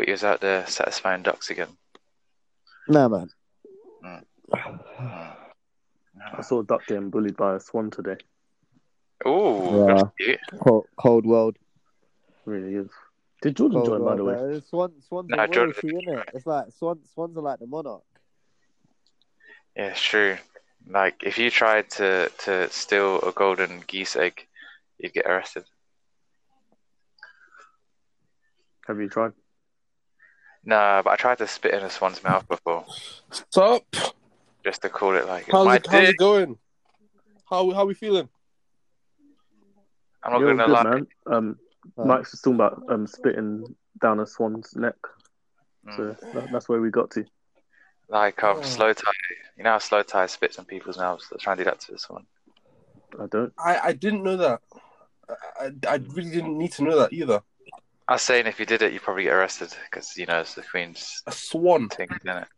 But he was out there satisfying ducks again. Nah, man. Mm. I saw a duck getting bullied by a swan today. Oh, Yeah. Cold, cold world. really is. Did Jordan Cold join, by the way? world. Swan, swans Nah, are Jordan- royalty, innit? It's like swans. Swans are like the monarch. Yeah, it's true. Like if you tried to to steal a golden geese egg, you'd get arrested. Have you tried? Nah, but I tried to spit in a swan's mouth before, Stop. just to call it like How's my it, how's it going? How how we feeling? I'm not You're gonna good, lie. man. Um, Uh, Mike's just talking about um spitting down a swan's neck. Mm. So that, that's where we got to. Like um, Oh. Slowthai. You know how Slowthai spits in people's mouths. Let's try and do that to this one. I don't. I, I didn't know that. I, I, I really didn't need to know that either. I was saying if you did it, you'd probably get arrested because you know it's the Queen's A swan. thing, isn't it?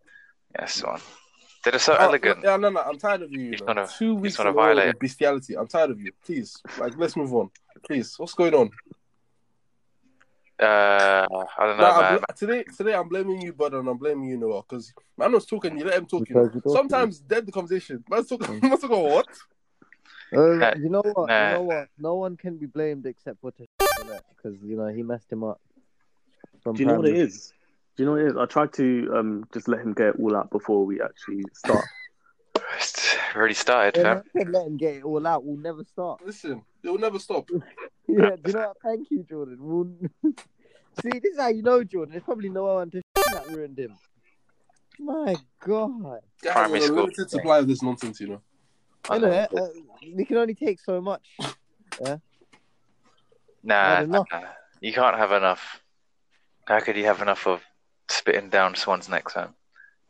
Yeah, swan. They're so Oh, elegant. Yeah, no, no. I'm tired of you. you know. gonna- Two weeks gonna in violate bestiality. I'm tired of you. Please, like, let's move on. Please, what's going on? Uh, I don't know, Nah, man. bl- today, today I'm blaming you, brother, and I'm blaming you, Noah, because man was talking. You let him talk. You Because know. you're talking. Sometimes dead the conversation. Man's talking. Man's talking about what? Uh, you know what? nah. You know what? No one can be blamed except for because you know he messed him up. From Do you know what it is? Do you know what it is? I tried to um just let him get it all out before we actually start. It's already started, Yeah, fam. let him get it all out. We'll never start. Listen, it will never stop. Yeah, do you know what? Thank you, Jordan. We'll... See, this is how you know Jordan. It's probably no one to that ruined him. My God. Guys, Primary on a school. limited supply of this nonsense, you know. I know it. Uh, we can only take so much. Nah, nah, you can't have enough. How could you have enough of spitting down Swan's neck, fam?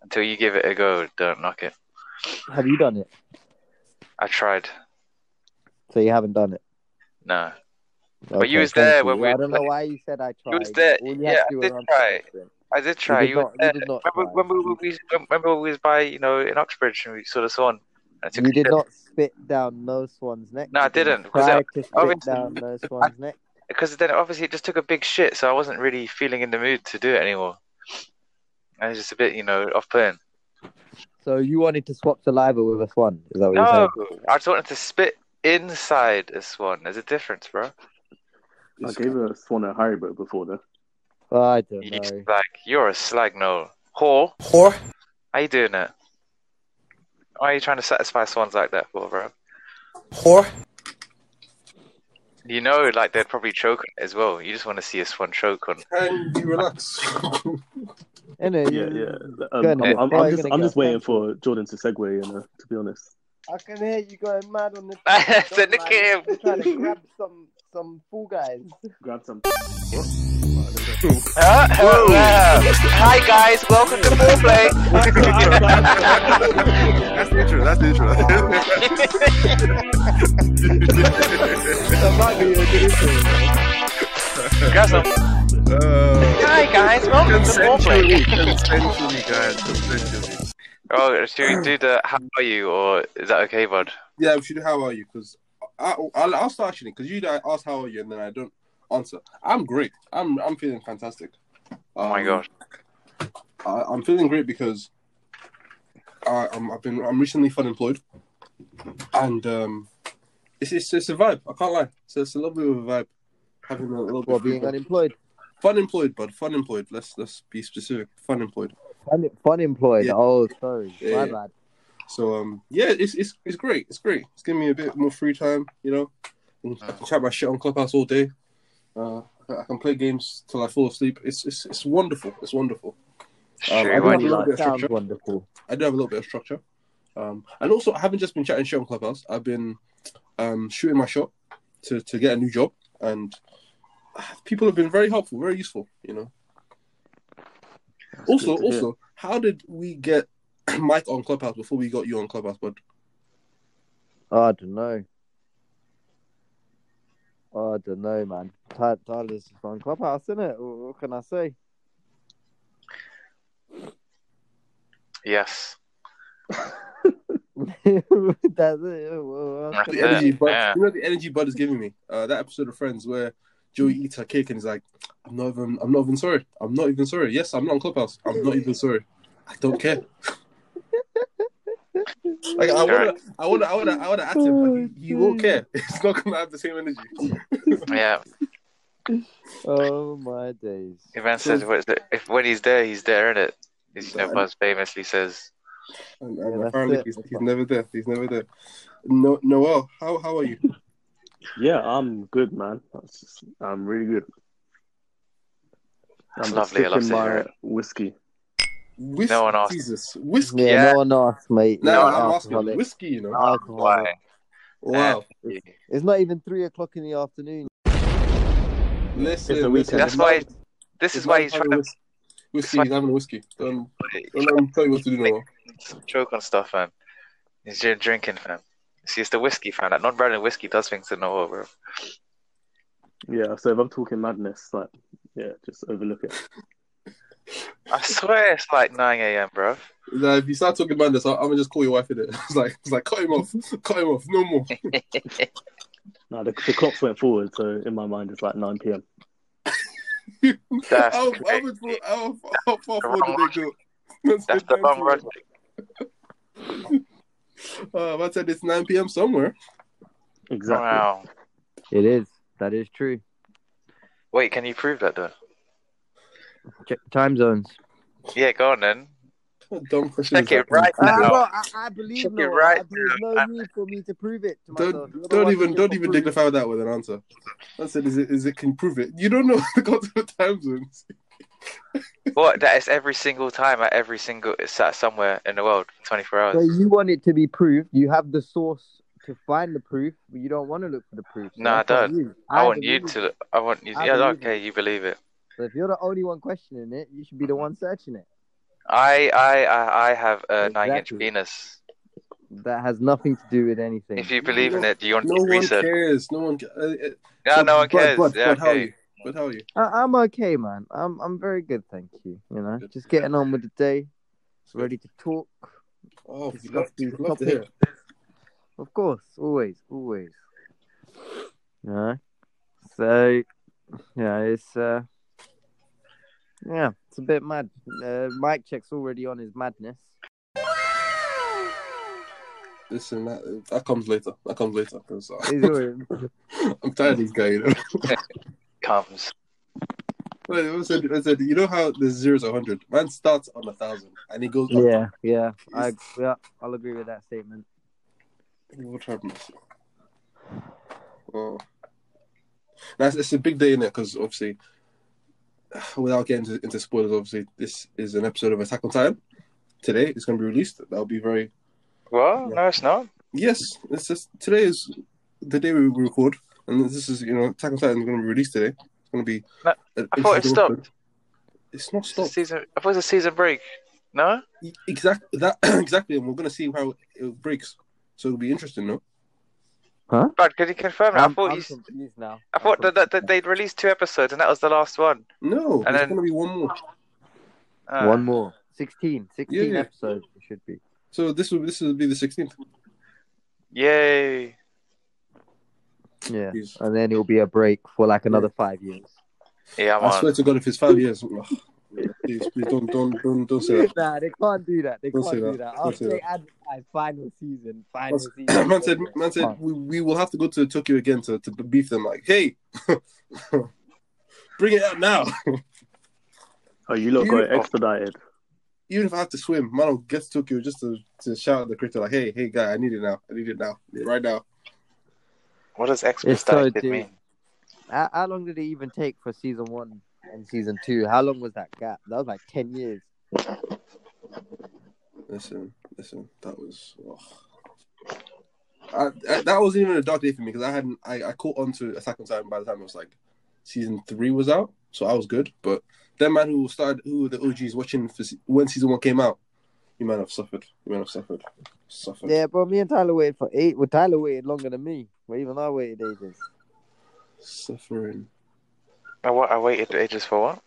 Until you give it a go, don't knock it. Have you done it? I tried. So you haven't done it. No. But you was there you. when we I don't know why you said I tried. You was there. You Yeah, I did try. I did try. did You, not- you did not remember, try. remember, we, remember we was by, you know, in Uxbridge and we saw the Swan. You did shit. not spit down no swan's neck. No, I didn't, Try to spit down no swan's neck. Because then obviously it just took a big shit, so I wasn't really feeling in the mood to do it anymore. And it's just a bit, you know, off putting. So you wanted to swap saliva with a swan? Is that what No, you're saying? I just wanted to spit inside a swan. There's a difference, bro. I gave a swan a Haribo before though. Oh, I don't You know. slag. You're a slag, no. Whore. Whore. How you doing it? Why are you trying to satisfy swans like that for, bro? Whore. You know, like they'd probably choke on it as well. You just want to see a swan choke on. Can you relax? Innit? Yeah, yeah. Um, Go I'm. I'm, I'm just, I'm just waiting for Jordan to segue. You know, to be honest. I can hear you going mad on the. So look at him. You're trying to grab some some fool guys. Grab some. Uh, hello. Hi guys, welcome to foreplay. That's the intro. That's the intro. That might be a good intro. Some. uh, Hi guys, welcome to consensually, foreplay. consensually, guys, consensually. Oh, should we do the how are you, or is that okay, bud? yeah, we should do how are you? Because I'll, I'll start actually. Because you ask how are you, and then I don't answer. I'm great. I'm I'm feeling fantastic. Oh my Um, gosh. I, I'm feeling great because I, I'm, I've been I'm recently fun employed, and um, it's, it's it's a vibe. I can't lie. So it's a little bit of a vibe. Having a little bit Well, of being unemployed. fun employed, bud. Fun employed. Let's let's be specific. Fun employed. Fun, fun employed. Yeah. Oh, sorry. Yeah, My yeah. bad. So um, yeah, it's it's it's great. It's great. It's giving me a bit more free time. You know, And I can chat my shit on Clubhouse all day. Uh, I can play games till I fall asleep. It's it's it's wonderful. It's wonderful. Um, I Sure, do have a do you- little bit of Sounds structure. wonderful. I do have a little bit of structure. Um, and also, I haven't just been chatting shit on Clubhouse. I've been um, shooting my shot to, to get a new job, and ah, people have been very helpful, very useful. You know. also, good to hear. also, how did we get Mike on Clubhouse before we got you on Clubhouse, bud? I don't know. Oh, I don't know, man. Ty- Tyler's on Clubhouse, isn't it? What what can I say? Yes. That's it. Well, what That's The energy, bud. yeah. You know the energy bud is giving me. Uh, that episode of Friends where Joey eats her cake and he's like, "I'm not even. I'm not even sorry. I'm not even sorry. Yes, I'm not on Clubhouse. I'm not even sorry. I don't care." like I wanna, I wanna, I wanna, I wanna ask him, but he, he won't oh, care. He's not gonna have the same energy. Yeah. Oh my days. Ivan says, what is it? if when he's there, he's there, innit? As you know, Buzz famously says. And, and that's apparently he's, he's never there. He's never there. No, Noel, how how are you? Yeah, I'm good, man. Just- I'm really good. That's I'm lovely. I love sipping to hear my whiskey. Whiskey, No one asked. Jesus, whiskey. Yeah, Yeah. no one asked, mate. No, You're I'm asking whiskey. You know. Alcoholic. Why? Wow. It's not even three o'clock in the afternoon. Listen, It's listen. That's why. This is why he's trying to whiskey. Whiskey. He's having a whiskey. Don't don't let him tell you what to do now. choke on stuff, man. He's just drinking, fam. See, it's the whiskey, fam. That non-branded whiskey does things to know, bro. Yeah, so if I'm talking madness, like, yeah, just overlook it. I swear it's like 9 a.m., bro. Now, if you start talking about this, I'm gonna just call your wife in it. It's like it's like cut him off, cut him off, no more. No, the, the clocks went forward, so in my mind it's like 9 p.m. That's how, crazy. how, much more- how, how far The forward wrong did they go? That's That's the 9 long p.m. run. Uh, I said it's 9 p.m. somewhere. Exactly. Wow. It is. That is true. Wait, can you prove that, though? Check the time zones. Yeah, go on then. What dumb question Check is that? it right Uh, now. well, I, I believe Check it no. right I, there's no now. need for me to prove it to Don't don't even don't even proof. dignify that with an answer. I said, is it is it can prove it? You don't know the concept of time zones. What? That is every single time at every single. It's at somewhere in the world, 24 So hours. you want it to be proved. You have the source to find the proof, but you don't want to look for the proof. So No, I don't. you. I want you to. it. I want you. I Yeah, believe okay, you believe it. So if you're the only one questioning it, you should be the one searching it. I, I, I, I have a nine-inch Exactly. penis. That has nothing to do with anything. If you believe in it, do you want No to one research? cares. No one. Ca- uh, uh, No, so- no one cares. But, yeah, but how are okay. you? But how are you? I, I'm okay, man. I'm I'm very good, thank you. You know, just getting on with the day, ready to talk. Oh, Discuss we'd love, these we'd love to hear. Of course, always, always. You know? So, yeah, it's uh, yeah, it's a bit mad. Uh, Mike check's already on his madness. Listen, that, that comes later. That comes later. uh, I'm tired of these guys. You know. Comes. Wait, I said, I said, you know how the zeros to hundred. Man starts on a thousand and he goes. up. yeah, yeah. I yeah, I'll agree with that statement. What happened? Oh. That's it's a big day in it because obviously, without getting into, into spoilers, obviously this is an episode of Attack on Titan. Today it's going to be released. That'll be very Well, Yeah. no, it's not. yes. It's just today is the day we record, and this is you know Attack on Titan is going to be released today. It's going to be. No, I thought it stopped. episode. It's not It's stopped. season. I thought it was a season break. No. Exactly that. exactly, and we're going to see how it breaks. So it'll be interesting, no? But could you confirm that? I I'm, thought I'm you. confused now. I thought that, that, that they'd released two episodes and that was the last one. No, And there's then- going to be one more. Uh. One more. 16. 16 Yeah, yeah. episodes it should be. So this will this will be the 16th. Yay! Yeah. Please. And then it'll be a break for like another five years. Yeah, I'm I on. swear to God, if it's five years, ugh, please, please don't, don't, don't, don't say that. Nah, they can't do that. They Don't can't say do that. that. Don't After say they advertise final season, final season. man said, man said, we, we will have to go to Tokyo again to, to beef them. Like, hey, bring it out now. Oh, you lot got expedited. Even if I have to swim, man, I'll get to Tokyo just to, to shout at the creator, like, hey, hey, guy, I need it now. I need it now, right now. What does It's so expedited mean? How, how long did it even take for season one and season two? How long was that gap? That was like 10 years. Listen, listen, that was. ugh. I, I, that wasn't even a dark day for me because I hadn't. I, I caught on to Attack on Titan by the time it was like season three was out, so I was good. But them man who started, who the OGs watching for, se- when season one came out, you might have suffered. You might have suffered. Suffered. Yeah, bro, me and Tyler waited for eight. Well, Tyler waited longer than me. But even I waited ages. Suffering. I, wa- I waited ages for what?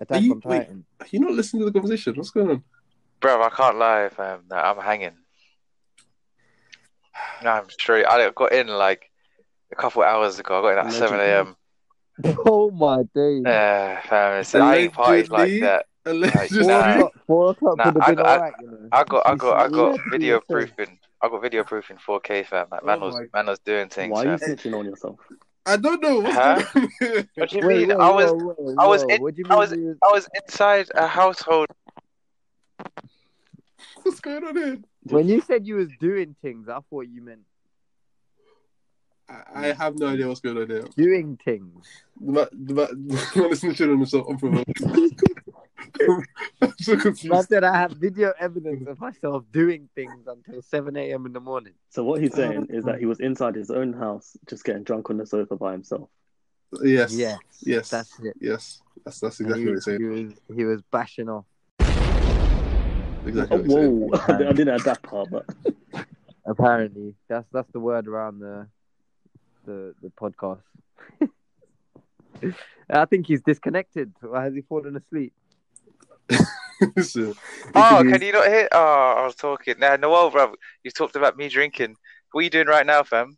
Attack you- on wait. Titan. Are you not listening to the conversation? What's going on? Bro, I can't lie if I'm, I'm hanging. No, I'm straight. I got in like a couple hours ago. I got in at 7 a.m. Oh my days. Uh, fam, it's- I ain't partied like Allegedly. that. Allegedly. Four Nah. o'clock, four o'clock Nah, would have I been got- alright, you know. I got, I got, I got had video your thing. proofing. I got video proofing 4K, fam. Like, Oh man was, my- man was doing things. Why are you fam. snitching on yourself? I don't know. What's Huh? going on? What do you Wait, mean? wait, I was, whoa, whoa, I was in- What do you I was- you I was inside a household. What's going on here? When you said you was doing things, I thought you meant I, I have no idea what's going on here. doing things. The man, the man, the man is snitching on himself unprovoked. I'm so I confused. I have video evidence of myself doing things until 7 a.m. in the morning. So what he's saying is that he was inside his own house, just getting drunk on the sofa by himself. Yes. Yes. Yes. That's it. Yes. That's that's exactly he, what he's saying. he was he was bashing off. Exactly Oh, what whoa! I didn't add that part, but Apparently, that's that's the word around the the the podcast. I think he's disconnected. Or has he fallen asleep? Listen, Oh, can be- you not hear? Oh, I was talking. Nah, Noel, bro, you talked about me drinking. What are you doing right now, fam?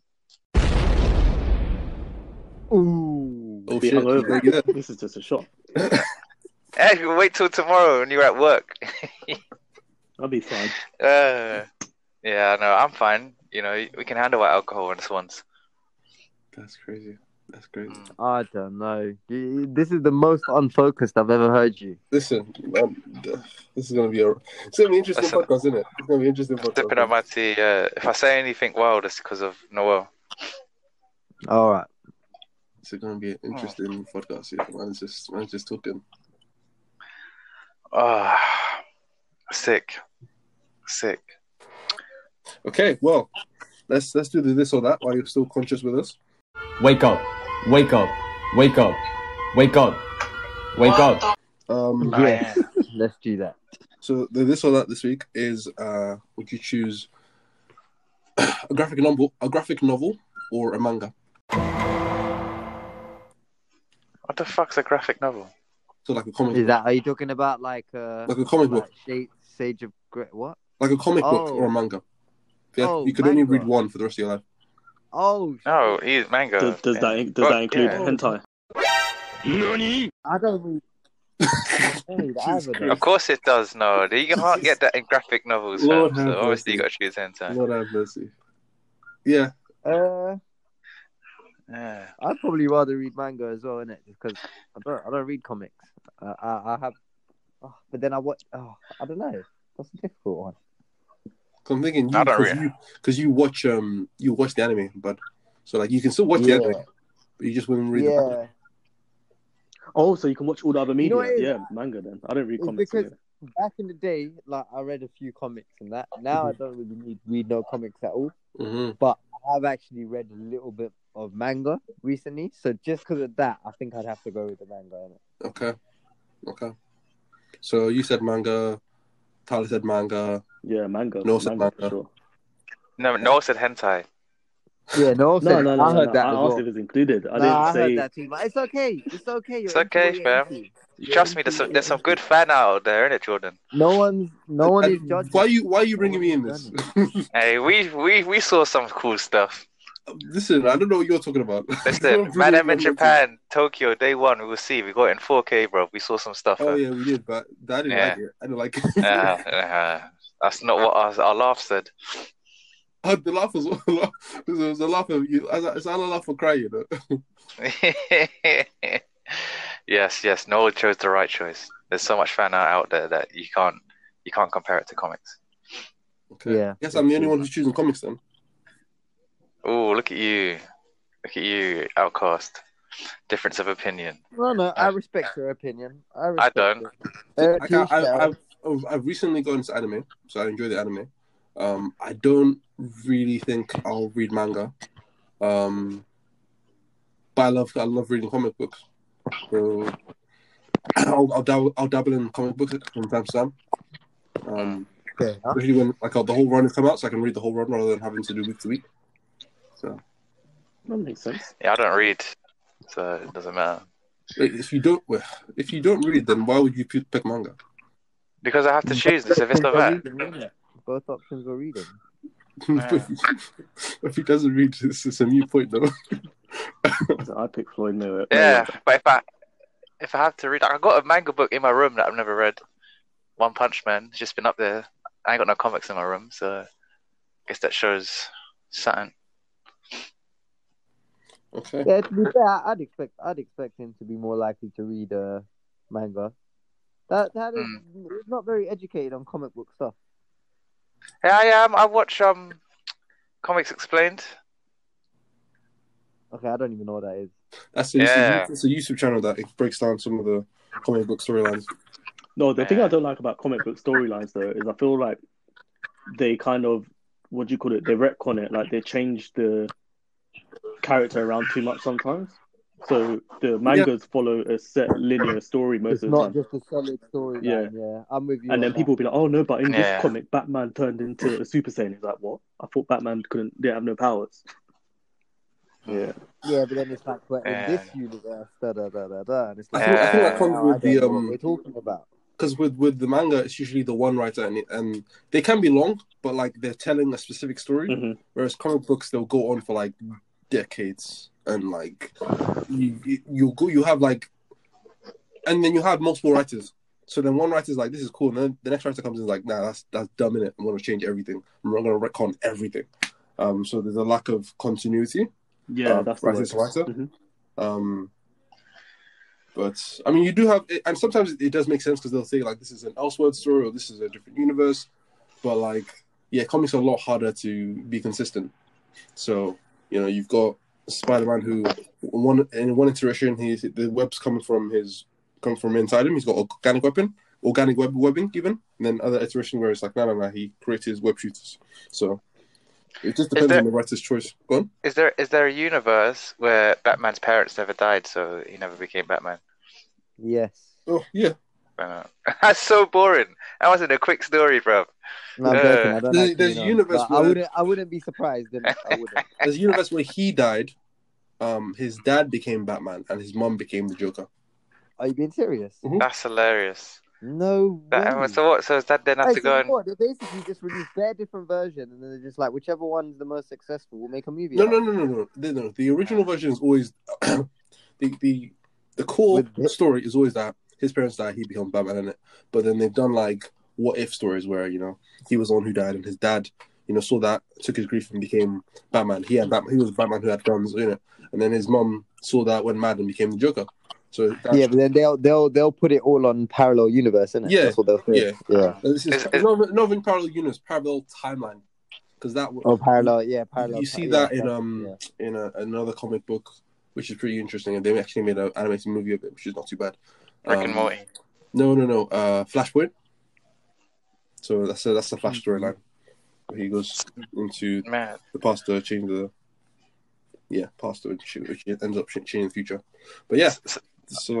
Ooh. Oh shit! hungover. Yeah. this is just a shot. Hey, wait till tomorrow when you're at work. I'll be fine. uh, yeah, no, I'm fine. You know, we can handle our alcohol in once. That's crazy. That's great. I don't know. You- This is the most unfocused I've ever heard you. Listen, um, this is gonna be a it's gonna be interesting Listen. podcast, isn't it? It's gonna be an interesting podcast. Sipping on my tea. Uh, if I say anything wild, it's because of Noel. All right. It's gonna be an interesting podcast. Yeah, man's just man's just talking. Ah, sick, sick. Okay, well, let's let's do the this or that while you're still conscious with us. Wake up. Wake up. Wake up. Wake up. Wake up. Um, Oh, Yeah. Let's do that. so the this or that this week is uh, would you choose a graphic novel, a graphic novel, or a manga? What the fuck's a graphic novel? So like a comic, Is that are you talking about like uh like a comic book, like Shade, Sage of Grey? What? like a comic book Oh. or a manga. Yeah, Oh, you could only read one for the rest of your life. Oh, No, he's manga. Does, does that does Oh, that include yeah. hentai? I. I don't read Of course it does. No, you can't get that in graphic novels. Fam. So have obviously you mercy. got to choose hentai. Lord have mercy. Yeah, Uh, Yeah. I'd probably rather read manga as well, innit? Just because I don't, I don't read comics. Uh, I, I have, oh, but then I watch. Oh, I don't know. That's a difficult one. 'Cause I'm thinking you I because really- you, 'cause you watch um you watch the anime, but so like you can still watch yeah, the anime, but you just wouldn't read the manga. yeah. Oh, so you can watch all the other You media? know what it is? yeah, manga. Then I don't read comics. because- either. Back in the day, like I read a few comics and that. Now I don't really need read no comics at all. hmm I've actually read a little bit of manga recently, so just because of that, I think I'd have to go with the manga. Innit? Okay, okay. So you said manga. Tyler said manga. Yeah, manga. No, it's a manga, manga. sure. No, no said hentai. Yeah, no, No, no, no. I heard no. that I asked well. if it's included. I Nah, didn't I say. heard that too, but it's okay. It's okay. You're It's okay, what you're fam. You're Trust me, there's some, there's some good fan out there, innit, Jordan? No one's, no one is judging. Why you why are you bringing me in this? Hey, we we we saw some cool stuff. Listen, I don't know what you're talking about. Listen, man, I'm in Japan, Tokyo, day one. We will see. We got in 4K, bro. We saw some stuff. Oh fam. yeah, we did, but I didn't Yeah. like it. I didn't like it. Uh, uh, that's not what our, our laugh said. Uh, the laugh was, it was a laugh of you. It's not a laugh for crying. You know? yes, yes. Noel chose the right choice. There's so much fan art out there that you can't you can't compare it to comics. Okay. Yeah. Guess I'm the only one who's choosing comics then. Oh, look at you, look at you, outcast. Difference of opinion. No, no, I respect your opinion. I, I don't. it. Uh, I, to each I, their I, own. I've, I've recently gone into anime, so I enjoy the anime. Um, I don't really think I'll read manga. Um, but I love I love reading comic books. So I'll I'll dabble, I'll dabble in comic books from time to time. Um, Okay, huh? especially when like the whole run has come out, so I can read the whole run rather than having to do week to week. So That makes sense. Yeah, I don't read, so it doesn't matter. if you don't if you don't read, then why would you pick pick manga? Because I have to choose if it's not Both that. options are reading, Both options are reading. Yeah. if he doesn't read, it's, it's a new point though. So I pick Floyd Miller. Yeah, but if I if I have to read, I got a manga book in my room that I've never read. One Punch Man. It's just been up there. I ain't got no comics in my room, so I guess that shows something. Okay. Yeah, to be fair, I'd expect I'd expect him to be more likely to read uh, manga. That that is he's not very educated on comic book stuff. Yeah, I am. I watch um Comics Explained. Okay, I don't even know what that is. That's a, Yeah. it's a YouTube channel that it breaks down some of the comic book storylines. No, the thing I don't like about comic book storylines though is I feel like they kind of what do you call it? They retcon it, like they change the character around too much sometimes. So the mangas follow a set linear story most It's of the time. not time. just a solid story. Yeah. Yeah. I'm with you. And then that. people will be like, "Oh no, but in Yeah. this comic, Batman turned into a Super Saiyan." He's like, "What? I thought Batman couldn't, didn't have no powers." Yeah, Yeah, but then it's like, but in Yeah. this universe, da da da da da, and it's I think, I think that comes now with the um we're talking about. because with with the manga, it's usually the one writer, and it, and they can be long, but like they're telling a specific story. Mhm. Whereas comic books, they'll go on for like decades, and like you you you'll go you have like, and then you have multiple writers. So then one writer's like, "This is cool," and then the next writer comes in and is like, "Nah, that's that's dumb in it. I'm gonna change everything. I'm gonna retcon everything." Um, so there's a lack of continuity. yeah, Uh, that's the writer word. to writer. Mhm. Um, but I mean, you do have, and sometimes it does make sense because they'll say like this is an Elseworld story or this is a different universe. But like, yeah, comics are a lot harder to be consistent. So you know, you've got Spider-Man who one in one iteration, he's the web's coming from his come from inside him. He's got organic weapon, organic web webbing even. And then other iteration where it's like, no, no, no, he created his web shooters. So it just depends there- on the writer's choice. Go on. Is there is there a universe where Batman's parents never died, so he never became Batman? Yes. Oh yeah, I don't know. That's so boring. That wasn't a quick story, bro. No, I'm joking. I don't There's- actually there's know. universe But I where- wouldn't. I wouldn't be surprised. Then I wouldn't. there's a universe where he died. Um, his dad became Batman, and his mom became the Joker. Are you being serious? That's hilarious. No That, so what? So does that then have Hey, to so go you and what? They basically just release their different version, and then they're just like, whichever one's the most successful, we'll make a movie. No, out no, of no, no, no. The, no, the original version is always the the the core With story is always that his parents died, he becomes Batman in it. But then they've done like what if stories where you know he was the one who died, and his dad, you know, saw that, took his grief, and became Batman. He had Batman. He was Batman who had guns you know. and then his mom saw that, went mad, and became the Joker. So that's, Yeah, but then they'll they'll they'll put it all on parallel universe, innit? Yeah, That's what they'll say. yeah. yeah. this is Is- is- not, not even parallel universe, parallel timeline, because that Oh, parallel. Yeah, parallel. You see yeah, that in um yeah. in a, another comic book, which is pretty interesting, and they actually made an animated movie of it, which is not too bad. Rick and Um, Morty? No, no, no. Uh, Flashpoint. So that's a, that's the Flash Mm-hmm. storyline. Where he goes into Man, the past to change the yeah past to which, ends up changing the future. But yeah, So-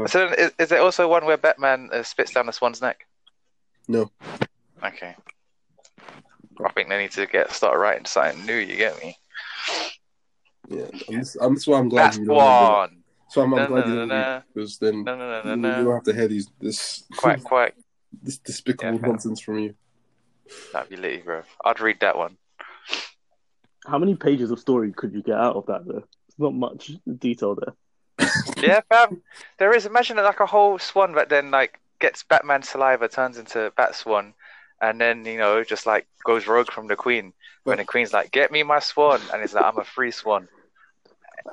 so is, is there also one where Batman uh, spits down the swan's neck? no, Okay. I think they need to get start writing something new. You get me? yeah. I'm I'm, that's why I'm glad That's you one. So I'm, I'm glad no, you no, don't read because then No, no, no, no, you, you don't have to hear these this Quack, quack. this despicable Yeah. nonsense from you. That'd be litty, bro. I'd read that one. How many pages of story could you get out of that? Though, it's not much detail there. yeah, fam. There is. Imagine like a whole swan, but then like gets Batman saliva, turns into Bat Swan, and then you know just like goes rogue from the Queen. When the Queen's like, "Get me my swan," and he's like, "I'm a free swan."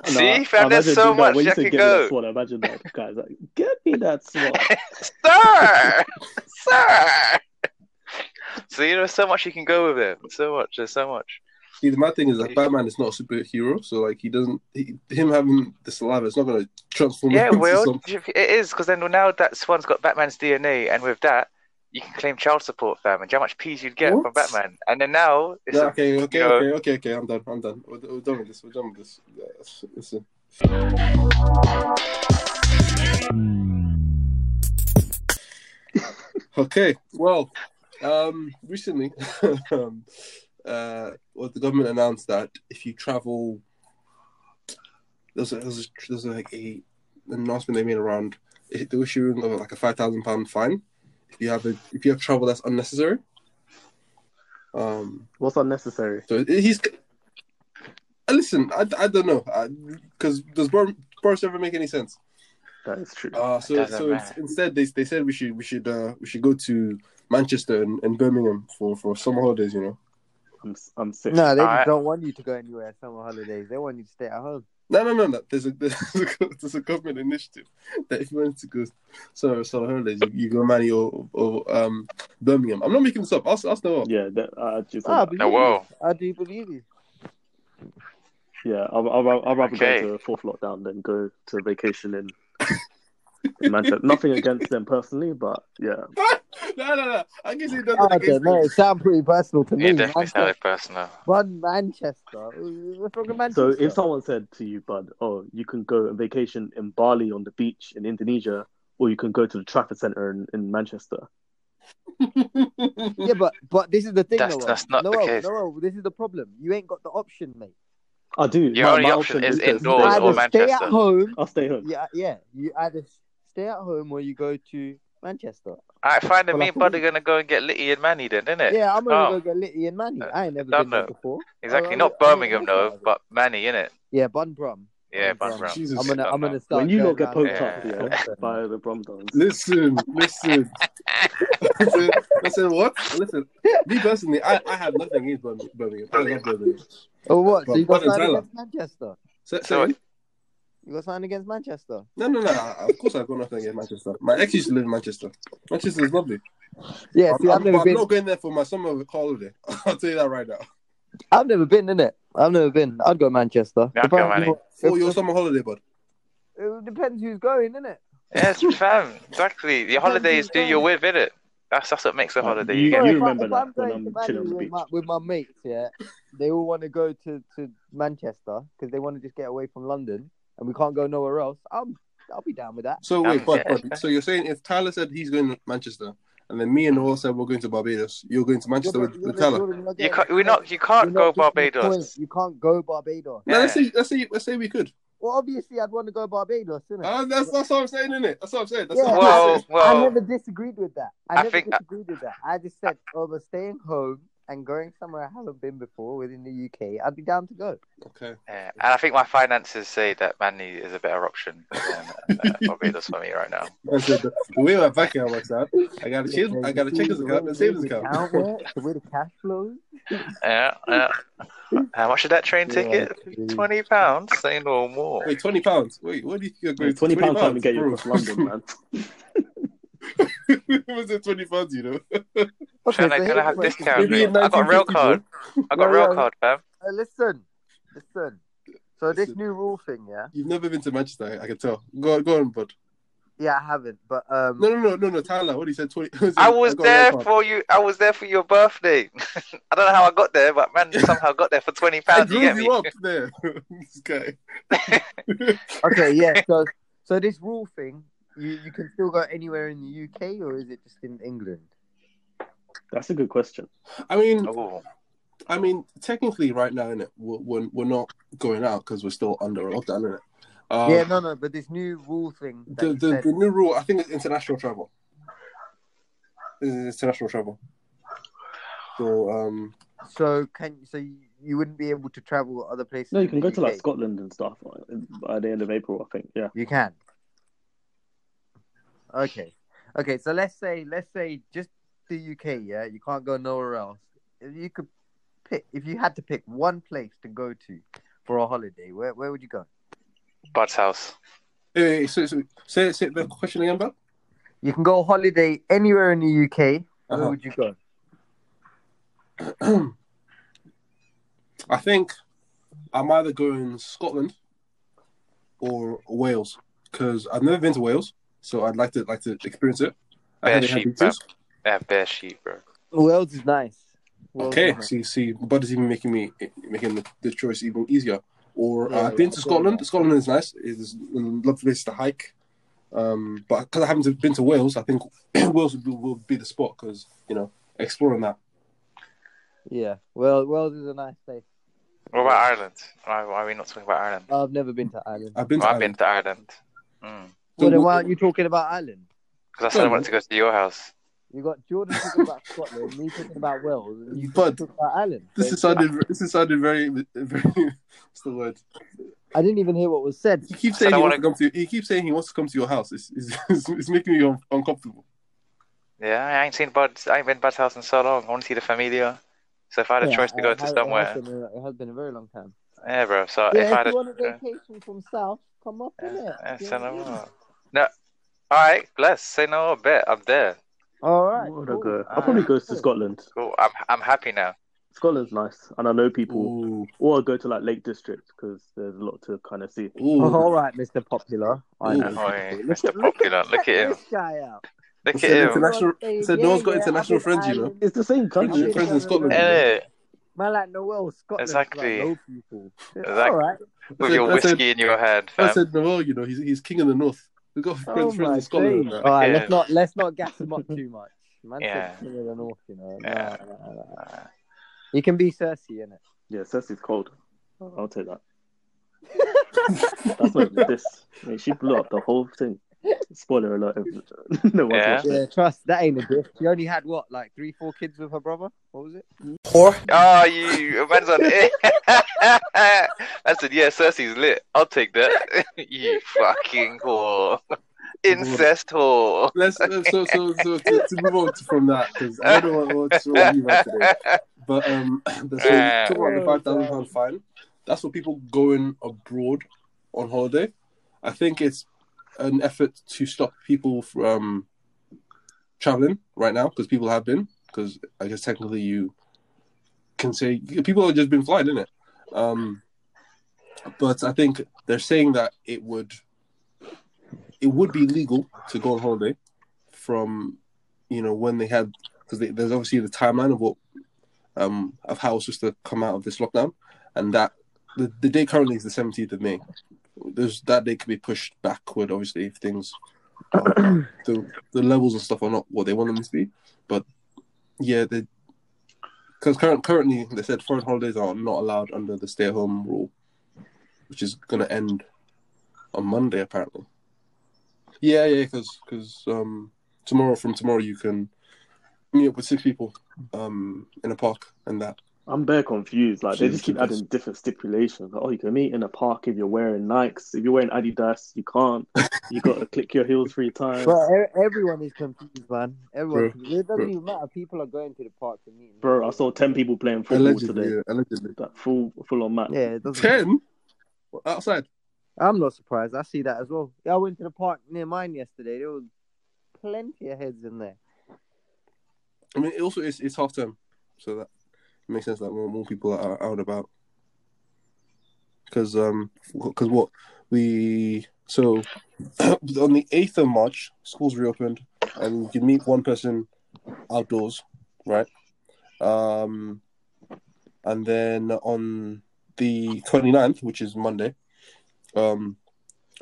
See, fam, there's imagine- so no, much when you that say could go. that swan, imagine that guy's like, "Get me that swan." sir, sir. So you know, so much you can go with it. So much. There's so much. See, the mad thing is that Batman is not a superhero, so like he doesn't, he, him having the saliva, it's not going to transform. Yeah, him into Will. some- It is because then now that Swan's got Batman's DNA, and with that, you can claim child support, fam. And how much peas you'd get from What? Batman. And then now, it's Yeah, okay, okay, you know- okay, okay, okay. I'm done. I'm done. We're, we're done with this. We're done with this. Yeah, listen. Okay. Well, um, recently, um, uh, well, the government announced that if you travel, there's a, there's, a, there's like a an announcement they made around it- the issuing of like a five thousand pound fine if you have a if you have travel that's unnecessary. Um, What's unnecessary? so he's Uh, Listen, I, I don't know because does Bor- Boris ever make any sense? That is true. Uh, so so matter. instead they they said we should we should uh, we should go to Manchester and, and Birmingham for, for summer holidays. You know. I'm I'm sick. No, they Alright. don't want you to go anywhere summer holidays. They want you to stay at home. No, no, no, no. There's a there's a, there's a government initiative that if you want to go summer summer holidays, you, you go Manny or, or um Birmingham. I'm not making this up. Ask ask Noel. Yeah, that, I just Ah, I thought believe No, you. whoa. I do believe you. yeah. I'll, I'll, I'll rather Okay. go to a fourth lockdown than go to vacation in, in Manchester. Nothing against them personally, but yeah, no, no, no. I guess it doesn't. I don't know. It sounds pretty personal to me. It definitely Manchester, sounded personal. run Manchester. What's wrong with So if someone said to you, Bud, oh, you can go on vacation in Bali on the beach in Indonesia, or you can go to the Trafford Centre in, in Manchester. yeah, but but this is the thing, That's- Noel. that's not the Noel, case. Noel, this is the problem. You ain't got the option, mate. I do. Your only option is to indoors or either home. Man- stay at home. I'll stay home. Yeah, yeah. You either stay at home or you go to Manchester. Alright, fine. Then Well, me I and Bud are think- gonna go and get Litty and Manny then, isn't it? Yeah, I'm gonna Oh. go get Litty and Manny. I ain't never Done been there that. before. Exactly. Oh, Not I- I- Birmingham I- though, but Manny, innit? Yeah, Bun Brum. Yeah, Bun Bun Brum. Brum. Jesus. I'm gonna I'm gonna start. When you going lot get poked there. up, Yeah. yeah, by the Bromdons. Listen, listen. listen, listen, what? Listen, me personally, I, I have nothing against Bir- Birmingham. I love Birmingham. Oh what? So you got Bun and something Manchester? So, So- so, You got something against Manchester? no, no, no. Of course, I've got nothing against Manchester. My ex used to live in Manchester. Manchester is lovely. Yeah, I'm, see, I've I'm- never I'm been. not going there for my summer holiday. I'll tell you that right now. I've never been in it. I've never been. I'd go Manchester. Yeah, I'd go I- Manny. For if- your summer holiday, bud. It depends who's going, innit? Yes, fam. Exactly. Your holiday is who you're with, innit? That's that's what makes a holiday. you- You get you if, remember I, if that I'm when I'm chilling on the with beach. my, with my mates, yeah, they all want to go to, to Manchester because they want to just get away from London, and we can't go nowhere else. I'm I'll be down with that. So wait, bud, yeah. bud. So you're saying if Tyler said he's going to Manchester, and then me and Noel said we're going to Barbados, you're going to Manchester Yeah, with, but with you're- Tyler? you're not You getting can't. the We point. not. You can't You're go not getting the point. Barbados. You can't go Barbados. No, let's Yeah. say let's say let's say we could. Well, obviously, I'd want to go Barbados, innit? Uh, that's that's what I'm saying, isn't it? That's what I'm saying. That's yeah, what I'm Well, saying. Well- I never disagreed with that. I, I never think- disagreed with that. I just said over staying home and going somewhere I haven't been before within the UK. I'd be down to go. Okay. Yeah. And I think my finances say that Manny is a better option than uh, Barbados for me right now. we said the, the way my bank account works out, I gotta change. I gotta check his account way- and the save his account. works, the way the cash flows. Yeah. yeah. How much is that train ticket? geez. Twenty pounds. Say no more. Wait, twenty pounds. Wait, what do you think you're going Wait, Twenty pounds trying to get you bro? across London, man. Was it twenty pounds? You know. Okay, Can I, so can I have the question. discount? Maybe in I got a rail 1950, card. I got Yeah, rail yeah. card, fam. Uh, listen, listen. So this new rule thing, yeah, You've never been to Manchester. I can tell. Go on, go on, bud. yeah, I haven't. But um, No, no, no, no, no. Tyler, what he said. Twenty. I was got a there for you. I was there for your birthday. I don't know how I got there, but man, somehow got there for twenty pounds. You drove get you me? up there. this guy. okay, yeah. So so this rule thing, you you can still go anywhere in the UK, or is it just in England? That's a good question. I mean, Oh, I mean, technically, right now, innit, we're, we're, we're not going out because we're still under lockdown, innit? Um, yeah, no, no. But this new rule thing. The, the, said- the new rule, I think it's international travel. It's international travel. So, um, So can so you, you wouldn't be able to travel other places? No, you can the go to like Scotland and stuff uh, by the end of April, I think. Yeah. You can. Okay. Okay, so let's say let's say just the UK, yeah, you can't go nowhere else. If you could pick if you had to pick one place to go to for a holiday, where where would you go? Bud's house. eh, so, so, say, say the question again, bro. You can go holiday anywhere in the UK. Where Uh-huh. would you go? I think I'm either going Scotland or Wales because I've never been to Wales, so I'd like to like to experience it. I Bear heard sheep, beaches. They have bear sheep, bro. Wales is nice. Wales Okay, is nice. see, see, Bud is even making me making the, the choice even easier. Or uh, Yeah, I've been yeah, to yeah. Scotland. Scotland is nice. It's a lovely place to hike. Um, but because I haven't been to Wales, I think Wales will be, will be the spot because you know exploring that. Yeah, well, Wales is a nice place. What about Ireland? Why, why are we not talking about Ireland? I've never been to Ireland. I've been to Well, I've been Ireland. to Ireland. Mm. Well, then why aren't you talking about Ireland? Because I said I wanted to go to your house. You got Jordan talking about Scotland, me talking about Wales, and you But- talking about Ireland. This So is sounding. This is sounded very, very. What's the word? I didn't even hear what was said. He keeps saying he wants to come to. He keeps saying he wants to come to your house. It's, it's, it's, it's making me un- uncomfortable. Yeah, I ain't seen Bud. I ain't been Bud's house in so long. I want to see the familia. So if I had a Yeah, choice to it go to has- It somewhere, has, been it has been a very long time. yeah, bro. So Yeah, if if, I had you want a a, yeah, vacation from South, come up in it. yeah, send them on. No, all right, bless. Say no, bet I'm there. All right. What would I cool. go? I'll probably go to Scotland. Cool. I'm I'm happy now. Scotland's nice, and I know people. Ooh, Or I'll go to like Lake District because there's a lot to kind of see. ooh. Oh, all right, Mr. Popular. I know. Yeah, Look Mr. Popular. Look Look at at him. this guy out. Look at an him. international- Saying, said no one's got international I'm friends, you know. It's the same country. Friends, friends in Scotland. you know. Eh, Man, like Noel, Scotland. Exactly. Like, people. Exactly. All right. with said- your I said- whiskey in your hand, I said Noel. You know, he's he's king of the north. We've got Oh friends, friends my in Scotland. days. and All that. right, Yeah. let's not let's not gas them up too much. Man Yeah. said king of the north, you know. Yeah. Nah, nah, nah. You can be Cersei, it. Yeah, Cersei's cold. I'll take that. That's not even this. Mate, she blew up the whole thing. Spoiler alert. no one's Yeah. Yeah, trust that ain't a gift. She only had what, like three, four kids with her brother? What was it? Oh, you man's on it. I said, yeah, Cersei's lit. I'll take that. you fucking whore. Incest whore. Let's uh, so so so to, to move on from that because I don't know what, what's what you read today. But um, the, so Uh, talking about the five thousand God. pound fine. That's for people going abroad on holiday. I think it's an effort to stop people from traveling right now because people have been. Because I guess technically you can say people have just been flying, isn't it? Um, but I think they're saying that it would it would be legal to go on holiday from you know when they had because there's obviously the timeline of what um of how it's supposed to come out of this lockdown and that the, the date currently is the 17th of may there's that date could be pushed backward obviously if things um, the the levels and stuff are not what they want them to be but yeah they because current, currently they said foreign holidays are not allowed under the stay at home rule which is going to end on monday apparently yeah, yeah, because um, tomorrow from tomorrow you can meet up with six people um, in a park and that. I'm bare confused. Like they just keep adding different stipulations. Like, oh, you can meet in a park if you're wearing Nikes. If you're wearing Adidas, you can't. You got to click your heels three times. Bro, e- everyone is confused, man. Everyone. Bro, it doesn't bro. even matter. People are going to the park to meet. Bro, I saw ten people playing football Allegedly, today. yeah, allegedly. That full full on match. Yeah, it doesn't. Ten outside. I'm not surprised. I see that as well. Yeah, I went to the park near mine yesterday. There was plenty of heads in there. I mean, it also it's it's half term, so that makes sense that more more people are out about. Because um, because what we so on the eighth of March, schools reopened, and you can meet one person outdoors, right? Um, and then on the 29th, which is Monday, um,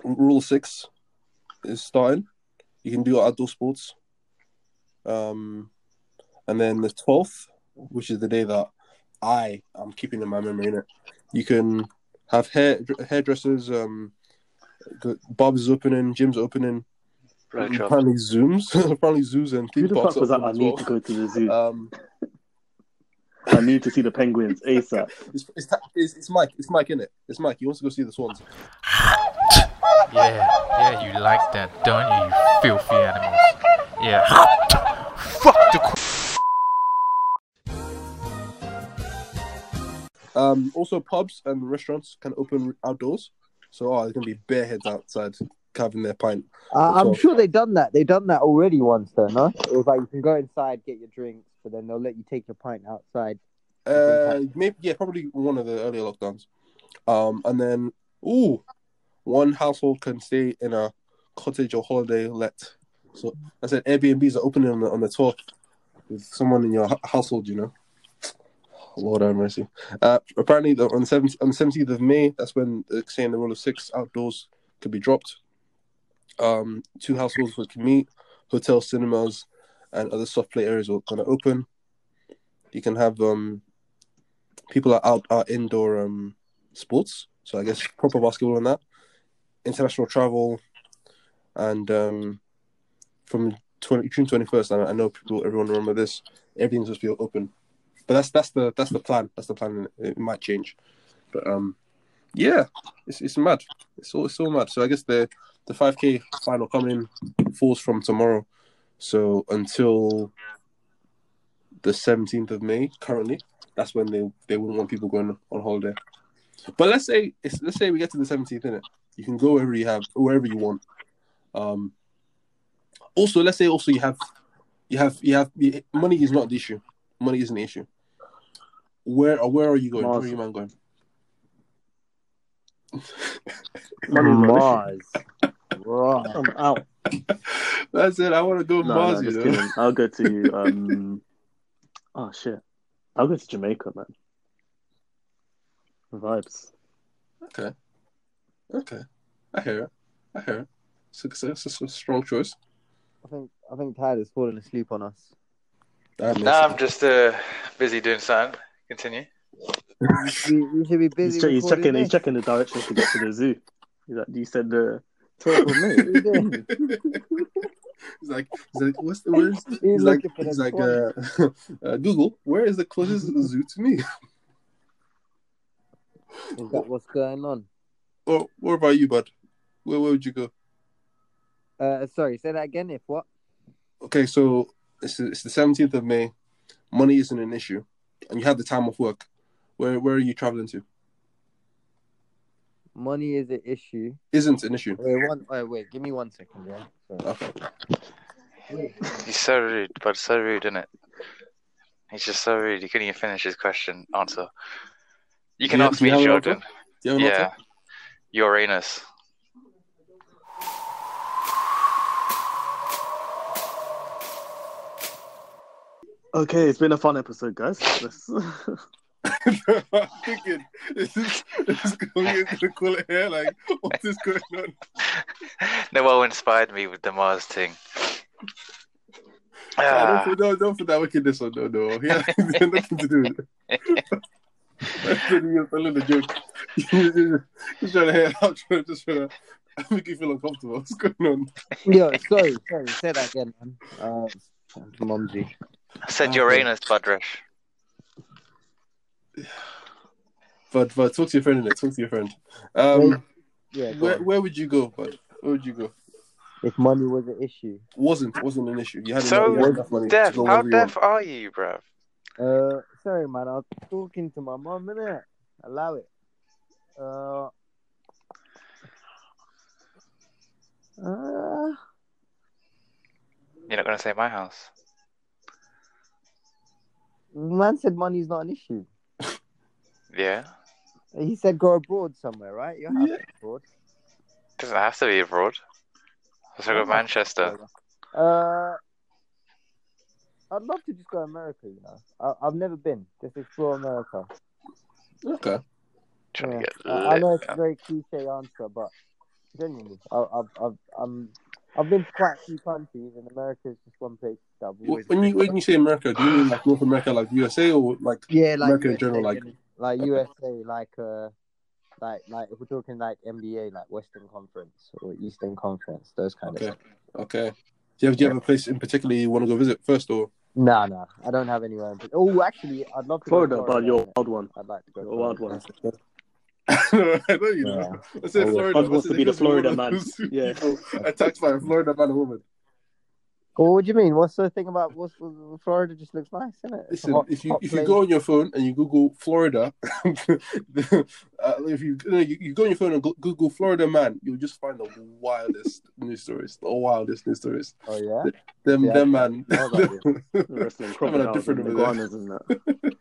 Rule Six is starting. You can do outdoor sports. Um, and then the 12th, which is the day that I am keeping in my memory, innit? you can have hair hairdressers, um, the barbers opening, gyms opening, Blow job. apparently Zooms, apparently zoos and Who theme the parks. fuck was that? I need well. to go to the zoo. Um, I need to see the penguins ASAP. it's, it's, it's, it's Mike. It's Mike, innit? It's Mike. He wants to go see the swans. Yeah, yeah, you like that, don't you, you filthy animals? Yeah. Fuck the Um, also, pubs and restaurants can open outdoors. So, oh, there's gonna be bare heads outside having their pint. Uh, I'm sure they've done that. They've done that already once, though, no? It was like you can go inside, get your drinks, but then they'll let you take your pint outside. Uh, maybe yeah, probably one of the earlier lockdowns. Um, and then ooh, one household can stay in a cottage or holiday let. So I said Airbnbs are opening on the on the twelfth with someone in your household. You know, Lord have mercy. Uh, apparently the, on the seventh on seventeenth of May, that's when they're saying the rule of six outdoors could be dropped. Um, two households can meet. Hotels, cinemas, and other soft play areas are going to open. You can have um people are out are indoor um sports so i guess proper basketball and that international travel and um from 20, June twenty first. I know people, everyone remember this. Everything's supposed to be open, but that's that's the that's the plan. That's the plan. It, might change, but um, yeah, it's it's mad. It's all it's all mad. So I guess the the five k final coming falls from tomorrow. So until the seventeenth of May, currently, that's when they they wouldn't want people going on holiday. But let's say let's say we get to the seventeenth, innit? You can go wherever you have wherever you want. Um. Also, let's say also you have you have you have money is not the issue. Money isn't the issue. Where or where are you going? Where are you man going? Money Mars. Right. I'm out. That's it. I want to go No, Mars. no, you just know? kidding. I'll go to um. oh shit! I'll go to Jamaica, man. Vibes. Okay. Okay. I hear it. I hear it. Success is a strong choice. I think I think Tyler's falling asleep on us. That makes Nah, I'm sense. just uh, busy doing something. Continue. We, we should be busy. He's, che- he's recording checking. He's checking the directions to get to the zoo. He's like, you said the Talk with me. What are you doing? he's like, he's like, what's the where's? He's He's like, he's like, uh, uh, Google, where is the closest zoo to me? Is that what's going on? Or what about you, bud? Where, where would you go? Uh, sorry, say that again. If what? Okay, so it's it's the seventeenth of May. Money isn't an issue, and you have the time off work. Where where are you traveling to? Money is an issue. Isn't an issue. Wait, one. Wait, wait. Give me one second. Yeah. Sorry. Okay. He's so rude, but so rude, isn't it? He's just so rude. He couldn't even finish his question answer. You can you- ask do you me, have an Jordan. answer? Do you have an Yeah. Uranus. Okay, it's been a fun episode, guys. Let's... I'm thinking, is this, is this going to call it here? Like, what is going on? Noel inspired me with the Mars thing. Ah, Ah, don't, don't, don't put that wickedness on, no, no. He had nothing to do with it. That's the telling the joke. He's trying to hear out, trying to just trying to make you feel uncomfortable. What's going on? Yo, sorry, sorry. Say that again, man. Uh, Mumsy. I said Okay. Uranus, Budrush. But but talk to your friend, innit? Talk to your friend. Um, Yeah. where on. where would you go? But where would you go? If money was an issue. Wasn't wasn't an issue. You had So, enough, you had enough money Deaf, to go how wherever you deaf are you, bruv? Uh, sorry, man. I was talking to my mum, innit? Allow it. Uh. Uh, You're not gonna say my house. Man said money's not an issue. Yeah, He said go abroad somewhere, right? Your house Yeah. is abroad. doesn't have to be abroad. Let's go to Manchester. Uh, I'd love to just go to America. You know, I, I've never been. Just explore America. Okay. Trying Yeah. to get I, I know lit. it's a very cliche answer, but genuinely, I, I've, I've, I'm, I've been to quite a few countries, and America is just one place that I've. When you when you say America, do you mean like North America, like USA, or like yeah, like America in general, like- like USA, like uh, like like if we're talking like NBA, like Western Conference or Eastern Conference, those kind okay, of stuff. okay? Do you have do you have a place in particular you want to go visit first, or No, no, I don't have anywhere. In... Oh, actually, I'd love to Florida, go to but you're wild one. I'd like to go. You're to a wild Florida. one. No, I know you know. I said Oh, Florida. Bud wants I to be the this is one Florida of man. Yeah. people Attacked by a Florida man or woman. Well, what do you mean? What's the thing about what's Florida? Just looks nice, isn't it? Listen, hot- if you hot if you go on your phone and you Google Florida, uh, if you you, you go on your phone and go- Google Florida man, you'll just find the wildest news stories, the wildest news stories. oh yeah, Them, Yeah, them I man. know about Wrestling Them crocodiles different and over there. iguanas and that.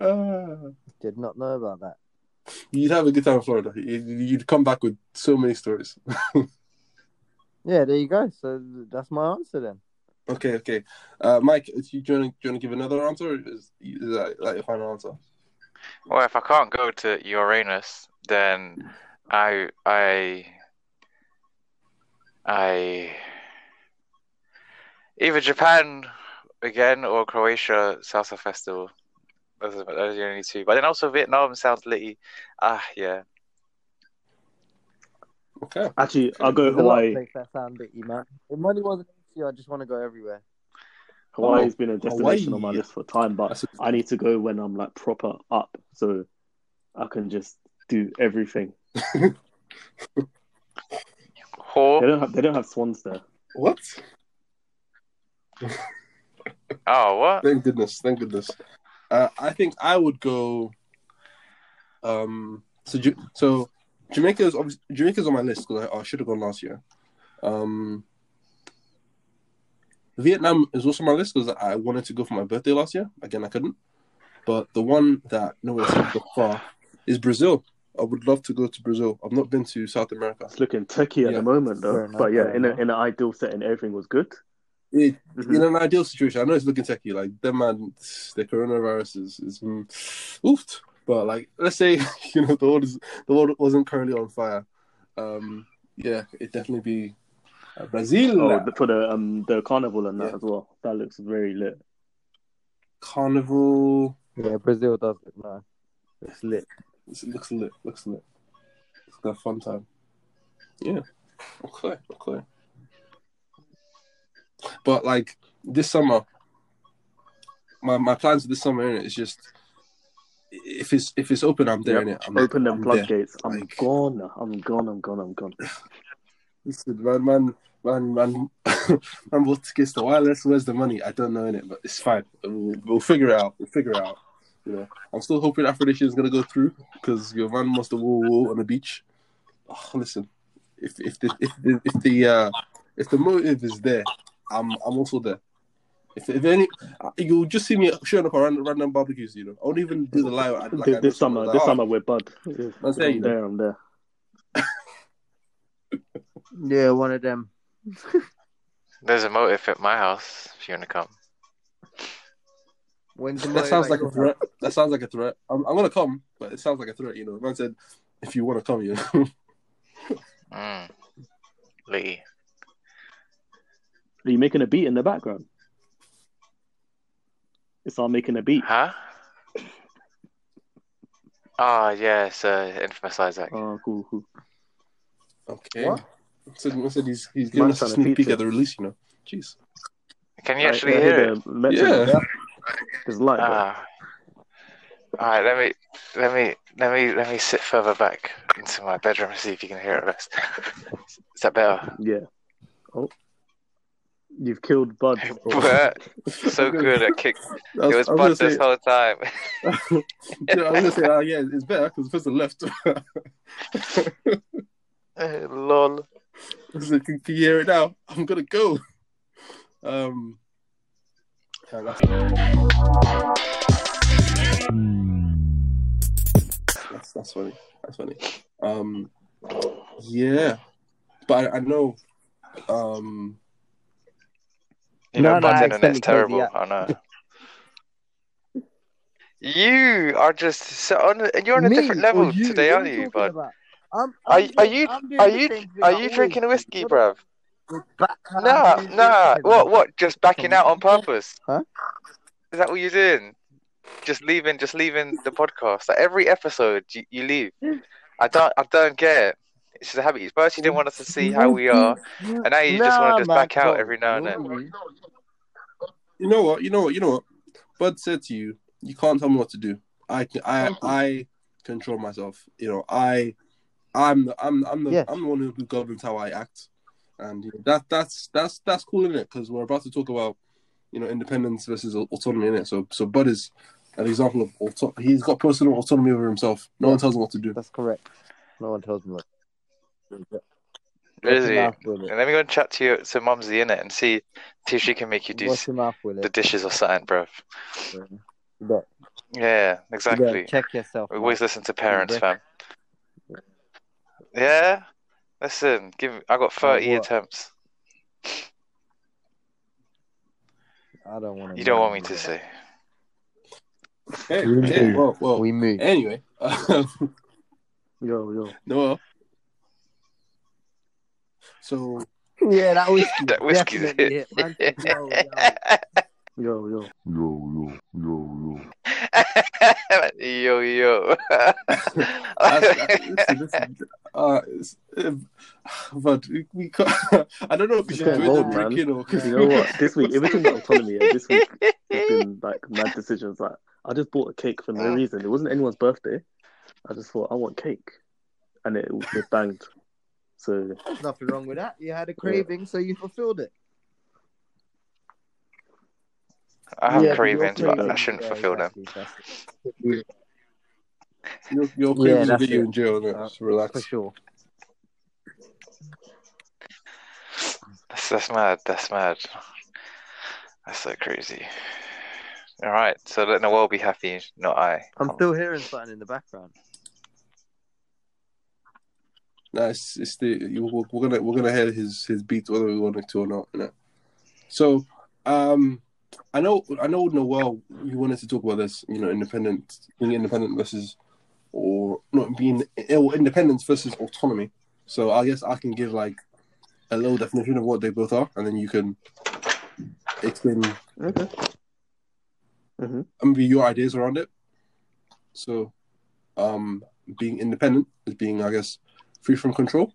Ah. did not know about that. You'd have a good time in Florida. You'd you'd come back with so many stories. Yeah, there you go. So that's my answer then. Okay, okay. Uh, Mike, do you, do you want to give another answer? Or is, is that like your final answer? Well, if I can't go to Uranus, then I I I either Japan again or Croatia Salsa Festival. Those are, those are the only two. But then also Vietnam sounds litty. Ah, yeah. Okay. Actually, I'll go There's a lot of Hawaii. places that sound bitty, man. If money wasn't an issue, I just want to go everywhere. Hawaii's been a destination on my list for time, but That's a- I need to go when I'm like proper up, so I can just do everything. They don't have they don't have swans there. What? Oh, what? Thank goodness. Thank goodness. Uh, I think I would go. Um. So, Ju- so Jamaica's obviously Jamaica's on my list because I, I should have gone last year. Um. Vietnam is also on my list because I wanted to go for my birthday last year. Again, I couldn't. But the one that no one's seen so far is Brazil. I would love to go to Brazil. I've not been to South America. It's looking tricky at Yeah. the moment though, Fair enough, but yeah, in a, in an ideal setting, everything was good. It, Mhm. in an ideal situation, I know it's looking techie, like them man, the coronavirus is, is mm, oofed. But like, let's say you know the world is the world wasn't currently on fire. Um, yeah, it definitely be uh, Brazil Oh, the, for the um the carnival and that Yeah. as well. That looks very lit. carnival. Yeah, Brazil does look man. It's lit. It looks lit. Looks lit. It's a fun time. Yeah. Okay. Okay. But like this summer, my my plans for this summer innit, is just if it's if it's open, I'm there. Yep. innit? I'm, Open them I'm floodgates. I'm Like- gone. I'm gone. I'm gone. I'm gone. Listen, man, man, man, man, man, what gets the wireless? Where's the money? I don't know in it, but it's fine. We'll, we'll figure it out. We'll figure it out. You know, I'm still hoping Nation is gonna go through because your man must have wall wall on the beach. Oh, listen, if if the if the if the uh, if the motive is there, I'm I'm also there. If if any, you'll just see me showing up around random barbecues. You know, I won't even do the live. Like, this this summer, someone, this like, summer we're bud. That's there, I'm know. there. I'm there. Yeah, one of them. There's a motive at my house if you want to come. When's the That sounds like motive a threat. That sounds like a threat. I'm, I'm gonna come, but it sounds like a threat. You know, man said, if you want to come, you know. Mm. Lee. Are you making a beat in the background? It's all making a beat. Huh? Oh, yeah, it's uh, Infamous Isaac. Oh, cool, cool. okay. What? Said, man said he's he's giving Man's us a sneak peek at the release. You know, jeez. Can you I- actually I hear hear it? the metronome. Yeah. There's light. there. Ah. All right, let me let me let me let me sit further back into my bedroom and see if you can hear it. best. Is that better? Yeah. Oh. You've killed Bud. so good at kick. I It was I Bud this say, whole time. yeah, I was gonna say, uh, yeah, it's better because the person left. Lol. so can, can you hear it now? I'm gonna go. Um, yeah, that's, that's that's funny. That's funny. Um, yeah, but I, I know. Um, You No, know, no, I Bud's internet's accidentally terrible. closed I know. You are just so on. And you're on a Me different level you? today, What aren't are you, talking bud? I'm, Are I'm you- are you are you are you drinking a whiskey, What bruv? the- But- Nah, nah. What what? Just backing out on purpose? Huh? Is that what you're doing? Just leaving, just leaving the podcast. Like every episode, you, you leave. I don't, I don't get it. It's just a habit. First, you didn't want us to see how we are, and now you just want Nah, to just man, back out every now and then. You know what? You know what? You know what? Bud said to you, "You can't tell me what to do. I can, I I control myself. You know, I I'm the, I'm I'm the Yes. I'm the one who governs how I act, and you know, that that's that's that's cool in it because we're about to talk about you know independence versus autonomy in it. So so Bud is an example of auto- he's got personal autonomy over himself. No one tells him what to do. That's correct. No one tells him what. Is he? your mouth with it. And let me go and chat to you, to Mumsy in it, and see, see if she can make you do Wash your mouth with the dishes or something, bruv. You Yeah, exactly. gotta check yourself. We man. always listen to parents, fam. Yeah. Listen, give me. I got thirty what? attempts. I don't want to. You don't want me to say. Hey, We hey, move. well, well. We move. Anyway, um, Yo, yo. Noel. So Yeah, that whiskey. That whiskey's definitely hit. hit. Man said, yo, yo. Yo, yo. yo yo. that's, that's, listen, listen, Uh, um, but we, we can't, I don't know if we It's should getting do it old, man. drinking or You know what? This week, everything about autonomy. Yeah, this week it's been like mad decisions. Like I just bought a cake for no reason. It wasn't anyone's birthday. I just thought I want cake, and it it banged. So There's nothing wrong with that. You had a craving, so you fulfilled it. I have Yeah, but cravings, but I shouldn't yeah, fulfill them. exactly, that's- your, your Yeah, cravings will get you in jail. innit? Uh, Just relax. For sure. That's that's mad. That's mad. That's so crazy. All right, so let Noel be happy, not I. I'm still hearing something in the background. Nah, it's, it's the we're, we're gonna we're gonna hear his his beats whether we want it to or not. You know? So, um, I know I know Noel. You wanted to talk about this. You know, independent being independent versus or not being or independence versus autonomy. So I guess I can give like a little definition of what they both are, and then you can explain okay. hmm maybe your ideas around it. So, um, being independent is being, I guess, free from control,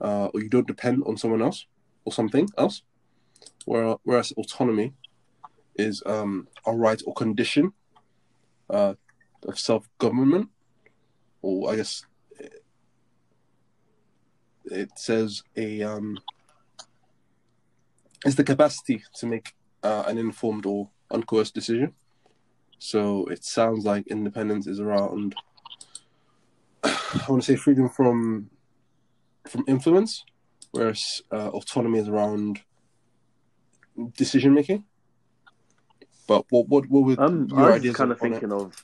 uh, or you don't depend on someone else or something else. Whereas autonomy is um, a right or condition uh, of self government, or I guess it says a um, it's the capacity to make uh, an informed or uncoerced decision. So it sounds like independence is around. I want to say freedom from from influence, whereas uh, autonomy is around decision making. But what what what would Um, your I was kind of on it? thinking of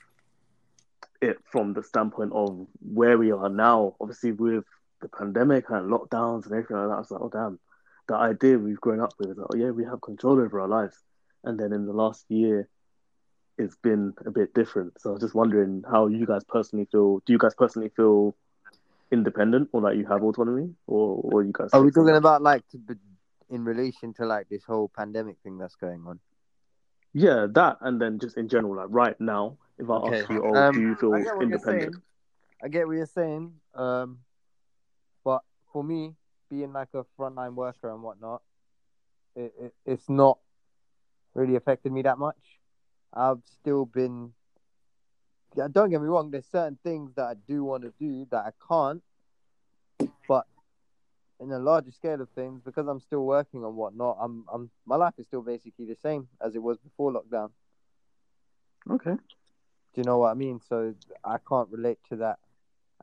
it from the standpoint of where we are now. Obviously, with the pandemic and lockdowns and everything like that, I was like, oh damn, the idea we've grown up with is like, oh yeah, we have control over our lives. And then in the last year, it's been a bit different. So I was just wondering how you guys personally feel. Do you guys personally feel independent or like you have autonomy, or or you guys? Are we talking about like to, be- in relation to like this whole pandemic thing that's going on? Yeah, that, and then just in general, like right now, if I Okay. ask you, oh, Um, do you feel I get what you're independent? I get what you're saying. Um, but for me, being like a frontline worker and whatnot, it, it it's not really affected me that much. I've still been. Yeah, don't get me wrong. There's certain things that I do want to do that I can't, but in a larger scale of things, because I'm still working and whatnot, I'm I'm my life is still basically the same as it was before lockdown. Okay. Do you know what I mean? So I can't relate to that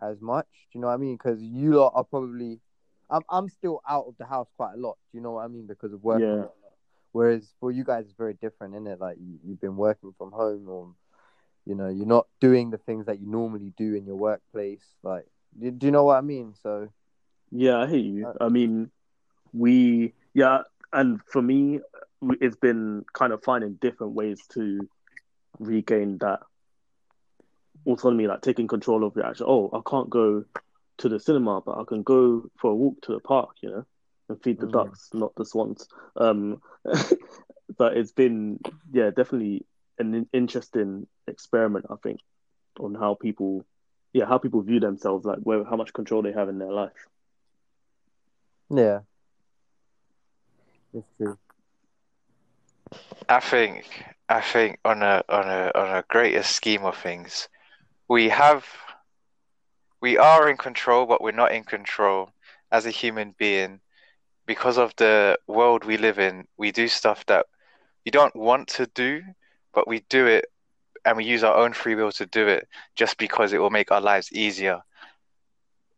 as much. Do you know what I mean? Because you lot are probably, I'm I'm still out of the house quite a lot. Do you know what I mean? Because of work. Yeah. Whereas for you guys, it's very different, isn't it? Like you, you've been working from home, or you know, you're not doing the things that you normally do in your workplace. Like, do, do you know what I mean? So Yeah, I hear you. Uh, I mean, we, yeah, and for me, it's been kind of finding different ways to regain that autonomy, like taking control of your action. Oh, I can't go to the cinema, but I can go for a walk to the park, you know, and feed the Mhm. ducks, not the swans. Um, but it's been, yeah, definitely an interesting experiment, I think, on how people, yeah, how people view themselves, like where how much control they have in their life. yeah, it's true. I think I think on a on a on a greater scheme of things, we have we are in control, but we're not in control as a human being because of the world we live in. We do stuff that we don't want to do, but we do it, and we use our own free will to do it just because it will make our lives easier.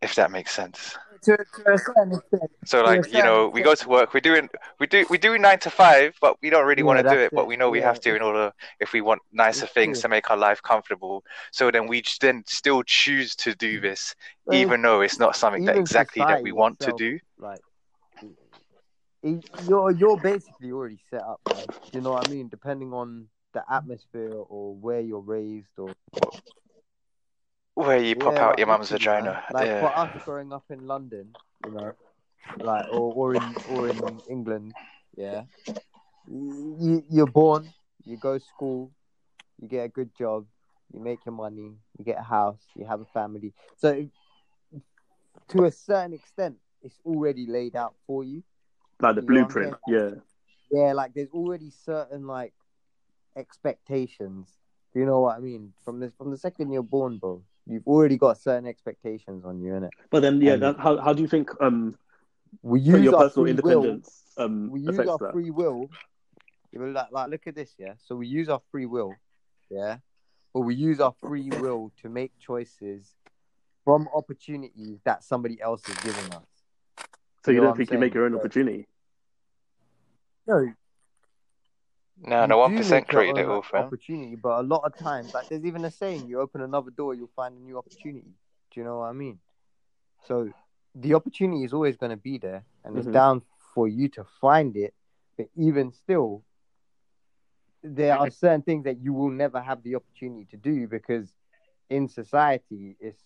If that makes sense. To, to a certain extent, So like you know, we go to work, we're doing we do we do nine to five, but we don't really Yeah, want to do that's it, but we know we Yeah, have to in order if we want nicer it's things true. to make our life comfortable. So then we then still choose to do mm. this, Well, even though it's not something that exactly that we want to do. like you're you're basically already set up. Do you know what i mean depending on the atmosphere or where you're raised or Where you pop Yeah, out like, your mum's vagina. man. like for us growing up in london you know like or, or in or in england yeah you, you're born you go to school you get a good job you make your money you get a house you have a family so to a certain extent, it's already laid out for you. Like the You know what I'm blueprint. Yeah. Yeah, like there's already certain like expectations. Do you know what I mean? From this, from the second you're born, bro, you've already got certain expectations on you, innit? But then, yeah, that, how how do you think um We use your our personal free will. independence um We use our that? free will. You Like, like, look at this, yeah. So we use our free will, yeah, but we use our free will to make choices from opportunities that somebody else is giving us. So you know don't think you make your own opportunity? No, No, no, one percent created it all, opportunity, but a lot of times, like there's even a saying: you open another door, you'll find a new opportunity. Do you know what I mean? So the opportunity is always going to be there, and it's Mhm. down for you to find it. But even still, there are certain things that you will never have the opportunity to do because in society, it's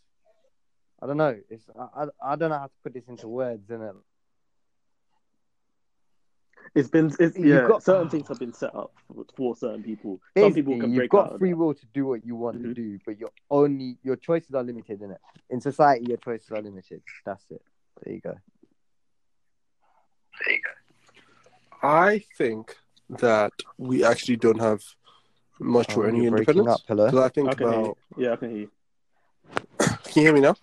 I don't know. It's I, I, I don't know how to put this into words, and It's been it's You've got- certain things have been set up for, for certain people. Some people basically can you've break out. got free will to do what you want to Mhm. do, but your only your choices are limited, in it. In society, your choices are limited. That's it. There you go. There you go. I think that we actually don't have much or Oh, any independence. up, hello? Because I think I can about. Yeah, I can hear you. Can you hear me now?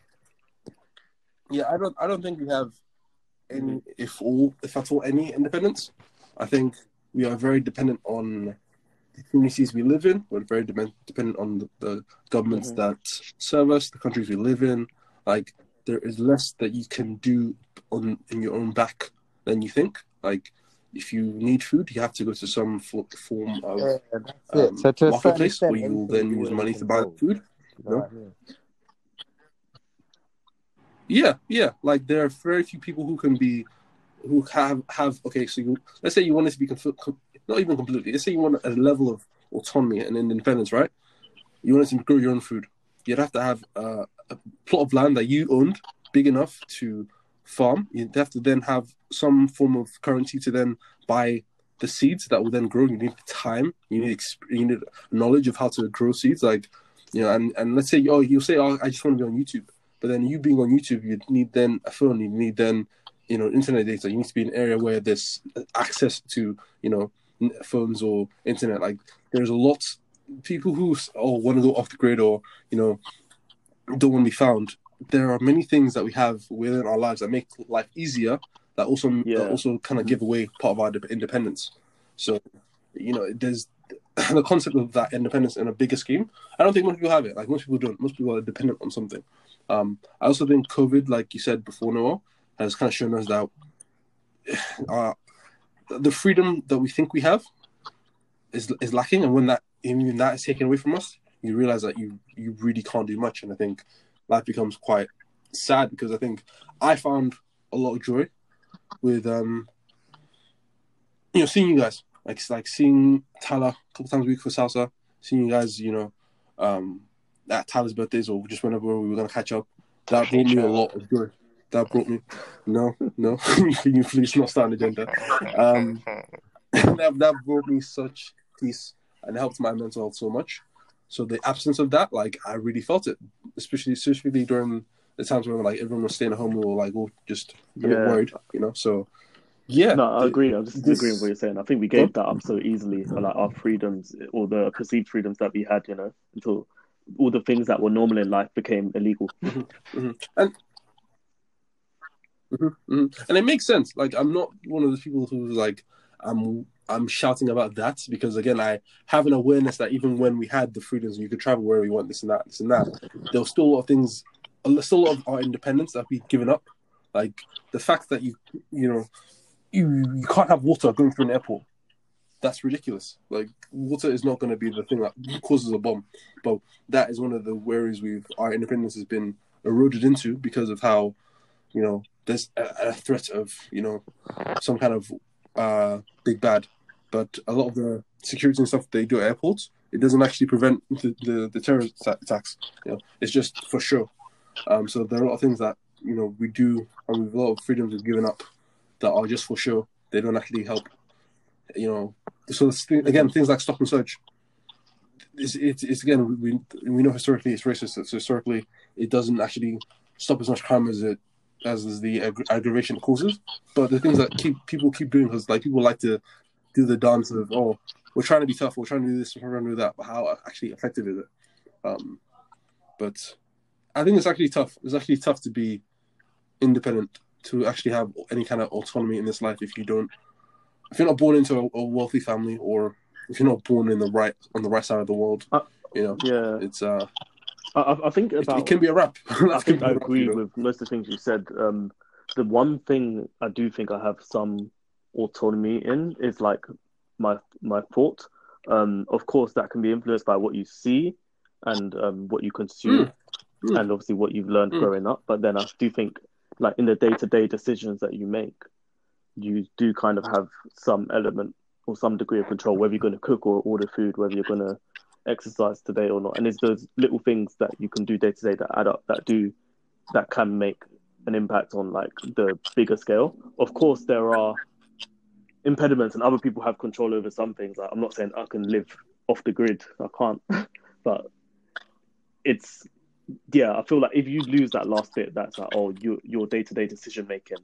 Yeah, I don't. I don't think we have any, if all, if at all, any independence. I think we are very dependent on the communities we live in. We're very de- dependent on the, the governments Mhm. that serve us, the countries we live in. Like there is less that you can do on in your own back than you think. Like if you need food, you have to go to some fo- form of Yeah, um. Marketplace where you will then use money to buy food. You know what I mean? Yeah, yeah. Like there are very few people who can be, who have have. Okay, so you let's say you want it to be conf- com- not even completely. Let's say you want a level of autonomy and independence, right? You want to grow your own food. You'd have to have uh, a plot of land that you owned, big enough to farm. You'd have to then have some form of currency to then buy the seeds that will then grow. You need time. You need exp- you need knowledge of how to grow seeds. Like you know, and and let's say oh you'll say oh I just want to be on YouTube. But then you being on YouTube, you need then a phone. You need then, you know, internet data. You need to be in an area where there's access to, you know, phones or internet. Like there's a lot people who oh want to go off the grid or you know don't want to be found. There are many things that we have within our lives that make life easier. That also Yeah. that also kind of mm-hmm. give away part of our independence. So, you know, there's the concept of that independence in a bigger scheme. I don't think most people have it. Like most people don't. Most people are dependent on something. Um, I also think COVID, like you said before, Noah, has kind of shown us that uh, the freedom that we think we have is is lacking, and when that even that is taken away from us, you realize that you you really can't do much, and I think life becomes quite sad because I think I found a lot of joy with um you know seeing you guys. Like like seeing Tyler a couple times a week for salsa, seeing you guys, you know, um at Tyler's birthdays or just whenever we were gonna catch up. That brought me a lot of joy. That brought me no, no. You please not start an agenda? Um that that brought me such peace and helped my mental health so much. So the absence of that, like I really felt it, especially especially during the times when like everyone was staying at home, we were like all just a bit worried, you know. So yeah, No, I agree. I'm just this- agreeing with what you're saying. I think we gave that up so easily, like our freedoms or the perceived freedoms that we had, you know, until all the things that were normal in life became illegal. Mhm. And Mhm, mhm. and it makes sense. Like I'm not one of those people who's like I'm I'm shouting about that because again I have an awareness that even when we had the freedoms and you could travel wherever you want, this and that, this and that, there was still a lot of things, a- still a lot of our independence that we've given up. Like the fact that you you know you you can't have water going through an airport. That's ridiculous. Like water is not going to be the thing that causes a bomb, but that is one of the worries we've our independence has been eroded into because of how you know there's a, a threat of you know some kind of uh big bad. But a lot of the security and stuff they do at airports. It doesn't actually prevent the, the, the terrorist attacks you know. It's just for sure um so there are a lot of things that you know we do and we've a lot of freedoms we've given up that are just for sure they don't actually help you know so again things like stop and search it's, it's, it's again we we know historically it's racist so historically it doesn't actually stop as much crime as it as the agg- aggravation causes, but the things that keep people keep doing because like people like to do the dance of oh we're trying to be tough, we're trying to do this, we're trying to do that, but how actually effective is it? Um, but I think it's actually tough. It's actually tough to be independent to actually have any kind of autonomy in this life if you don't if you're not born into a, a wealthy family or if you're not born in the right on the right side of the world, Uh, you know, Yeah, it's uh, I, I- think it, about. it can be a wrap. I think I rap, agree you know? with most of the things you said. Um, the one thing I do think I have some autonomy in is like my my thought. Um, of course, that can be influenced by what you see and um, what you consume, Mm. and obviously what you've learned Mm. growing up. But then I do think, like in the day to day decisions that you make, you do kind of have some element or some degree of control, whether you're going to cook or order food, whether you're going to exercise today or not. And it's those little things that you can do day to day that add up, that do, that can make an impact on like the bigger scale. Of course, there are impediments, and other people have control over some things. Like, I'm not saying I can live off the grid. I can't, but it's yeah. I feel like if you lose that last bit, that's like oh, your your day to day decision making,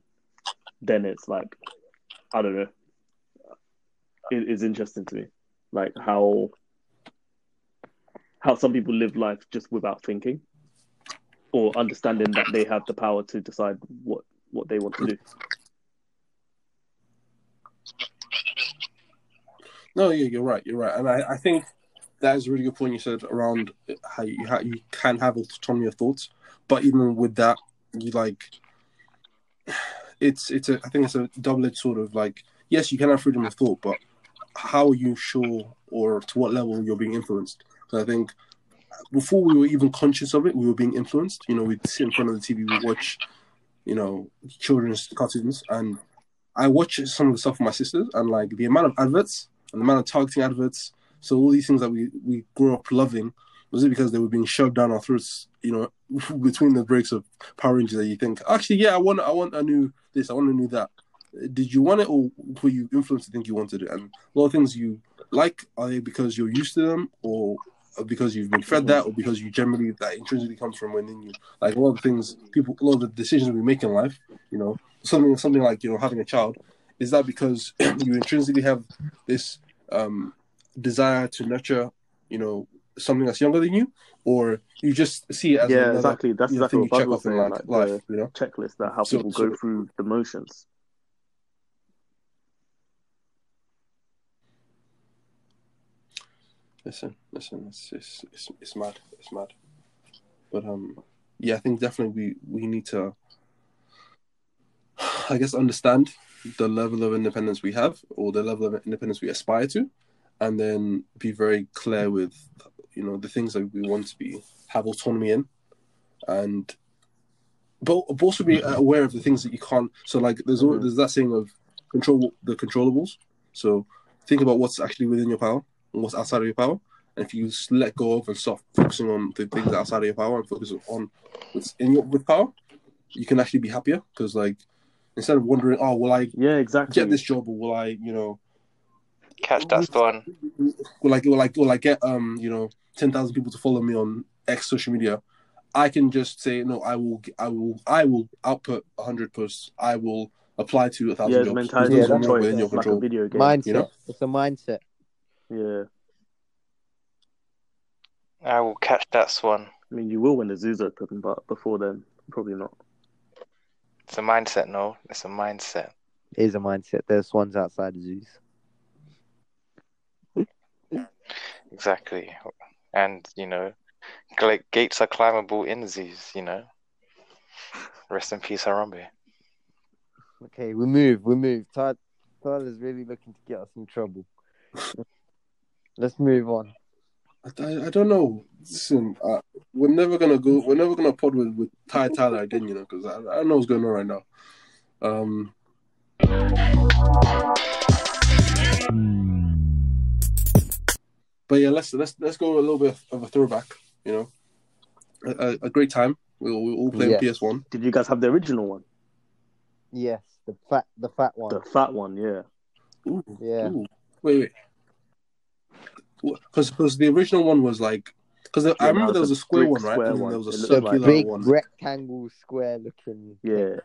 then it's like I don't know. It is interesting to me, like how how some people live life just without thinking or understanding that they have the power to decide what what they want to do. No, yeah, you're right. You're right, and I, I think that is a really good point you said around how you how you can have autonomy of thoughts, but even with that, you like it's it's a I think it's a double edged sort of like yes, you can have freedom of thought, but how are you sure or to what level you're being influenced? So I think before we were even conscious of it, we were being influenced. You know, we'd sit in front of the TV, we watch, you know, children's cartoons, and I watch some of the stuff with my sisters, and like the amount of adverts and the amount of targeting adverts. So all these things that we we grew up loving was it because they were being shoved down our throats? You know, between the breaks of Power Rangers, that you think actually, yeah, I want I want a new this, I want a new that. Did you want it, or were you influenced to think you wanted it? And a lot of things you like are they because you're used to them, or because you've been fed that, or because you generally that intrinsically comes from within you. Like a lot of things, people, a lot of the decisions we make in life, you know, something something like you know having a child, is that because you intrinsically have this um, desire to nurture, you know, something that's younger than you, or you just see it as yeah, another, exactly. That's exactly thing what you check was off saying. like, Like life, the you know. checklist that how So- people so- go through the motions. Listen, listen, it's it's it's, it's mad, it's mad. But um, yeah, I think definitely we we need to, I guess, understand the level of independence we have, or the level of independence we aspire to, and then be very clear with, you know, the things that we want to be have autonomy in, and but, also be aware of the things that you can't. So like, there's al Mhm. there's that saying of control the controllables. So think about what's actually within your power and what's outside of your power. And if you let go of and stop focusing on the things outside of your power and focus on what's in your with power, you can actually be happier. Because like instead of wondering, oh, will I Yeah, exactly. get this job or will I, you know, Catch that one. will I will I will I get um you know ten thousand people to follow me on X social media? I can just say no. I will. I will. I will output hundred posts. I will apply to a thousand yeah, it's jobs. mentality Yeah, that's way choice. in your It's like a video game. Mindset. you know? It's a mindset. Yeah, I will catch that swan. I mean, you will when the zoo's open, but before then, probably not. It's a mindset, no. It's a mindset. It is a mindset. There's swans outside the zoos. Exactly. And, you know, gla- gates are climbable in zoos, you know. Rest in peace, Harambe. Okay, we move. We move. Ty- is really looking to get us in trouble. Let's move on. I, I, I don't know. Listen, uh, we're never gonna go. We're never gonna pod with with Ty Tyler again, you know, because I, I don't know what's going on right now. Um, but yeah, let's let's let's go a little bit of a throwback. You know, a, a, a great time. We we all play Yeah. PS One. Did you guys have the original one? Yes, the fat, the fat one. The fat one, yeah. Yeah. Ooh. Wait, wait. Because because the original one was like Because I remember no, there was a square one, right? square And one. there was a It looks The like circular big one. rectangle square looking. Yeah,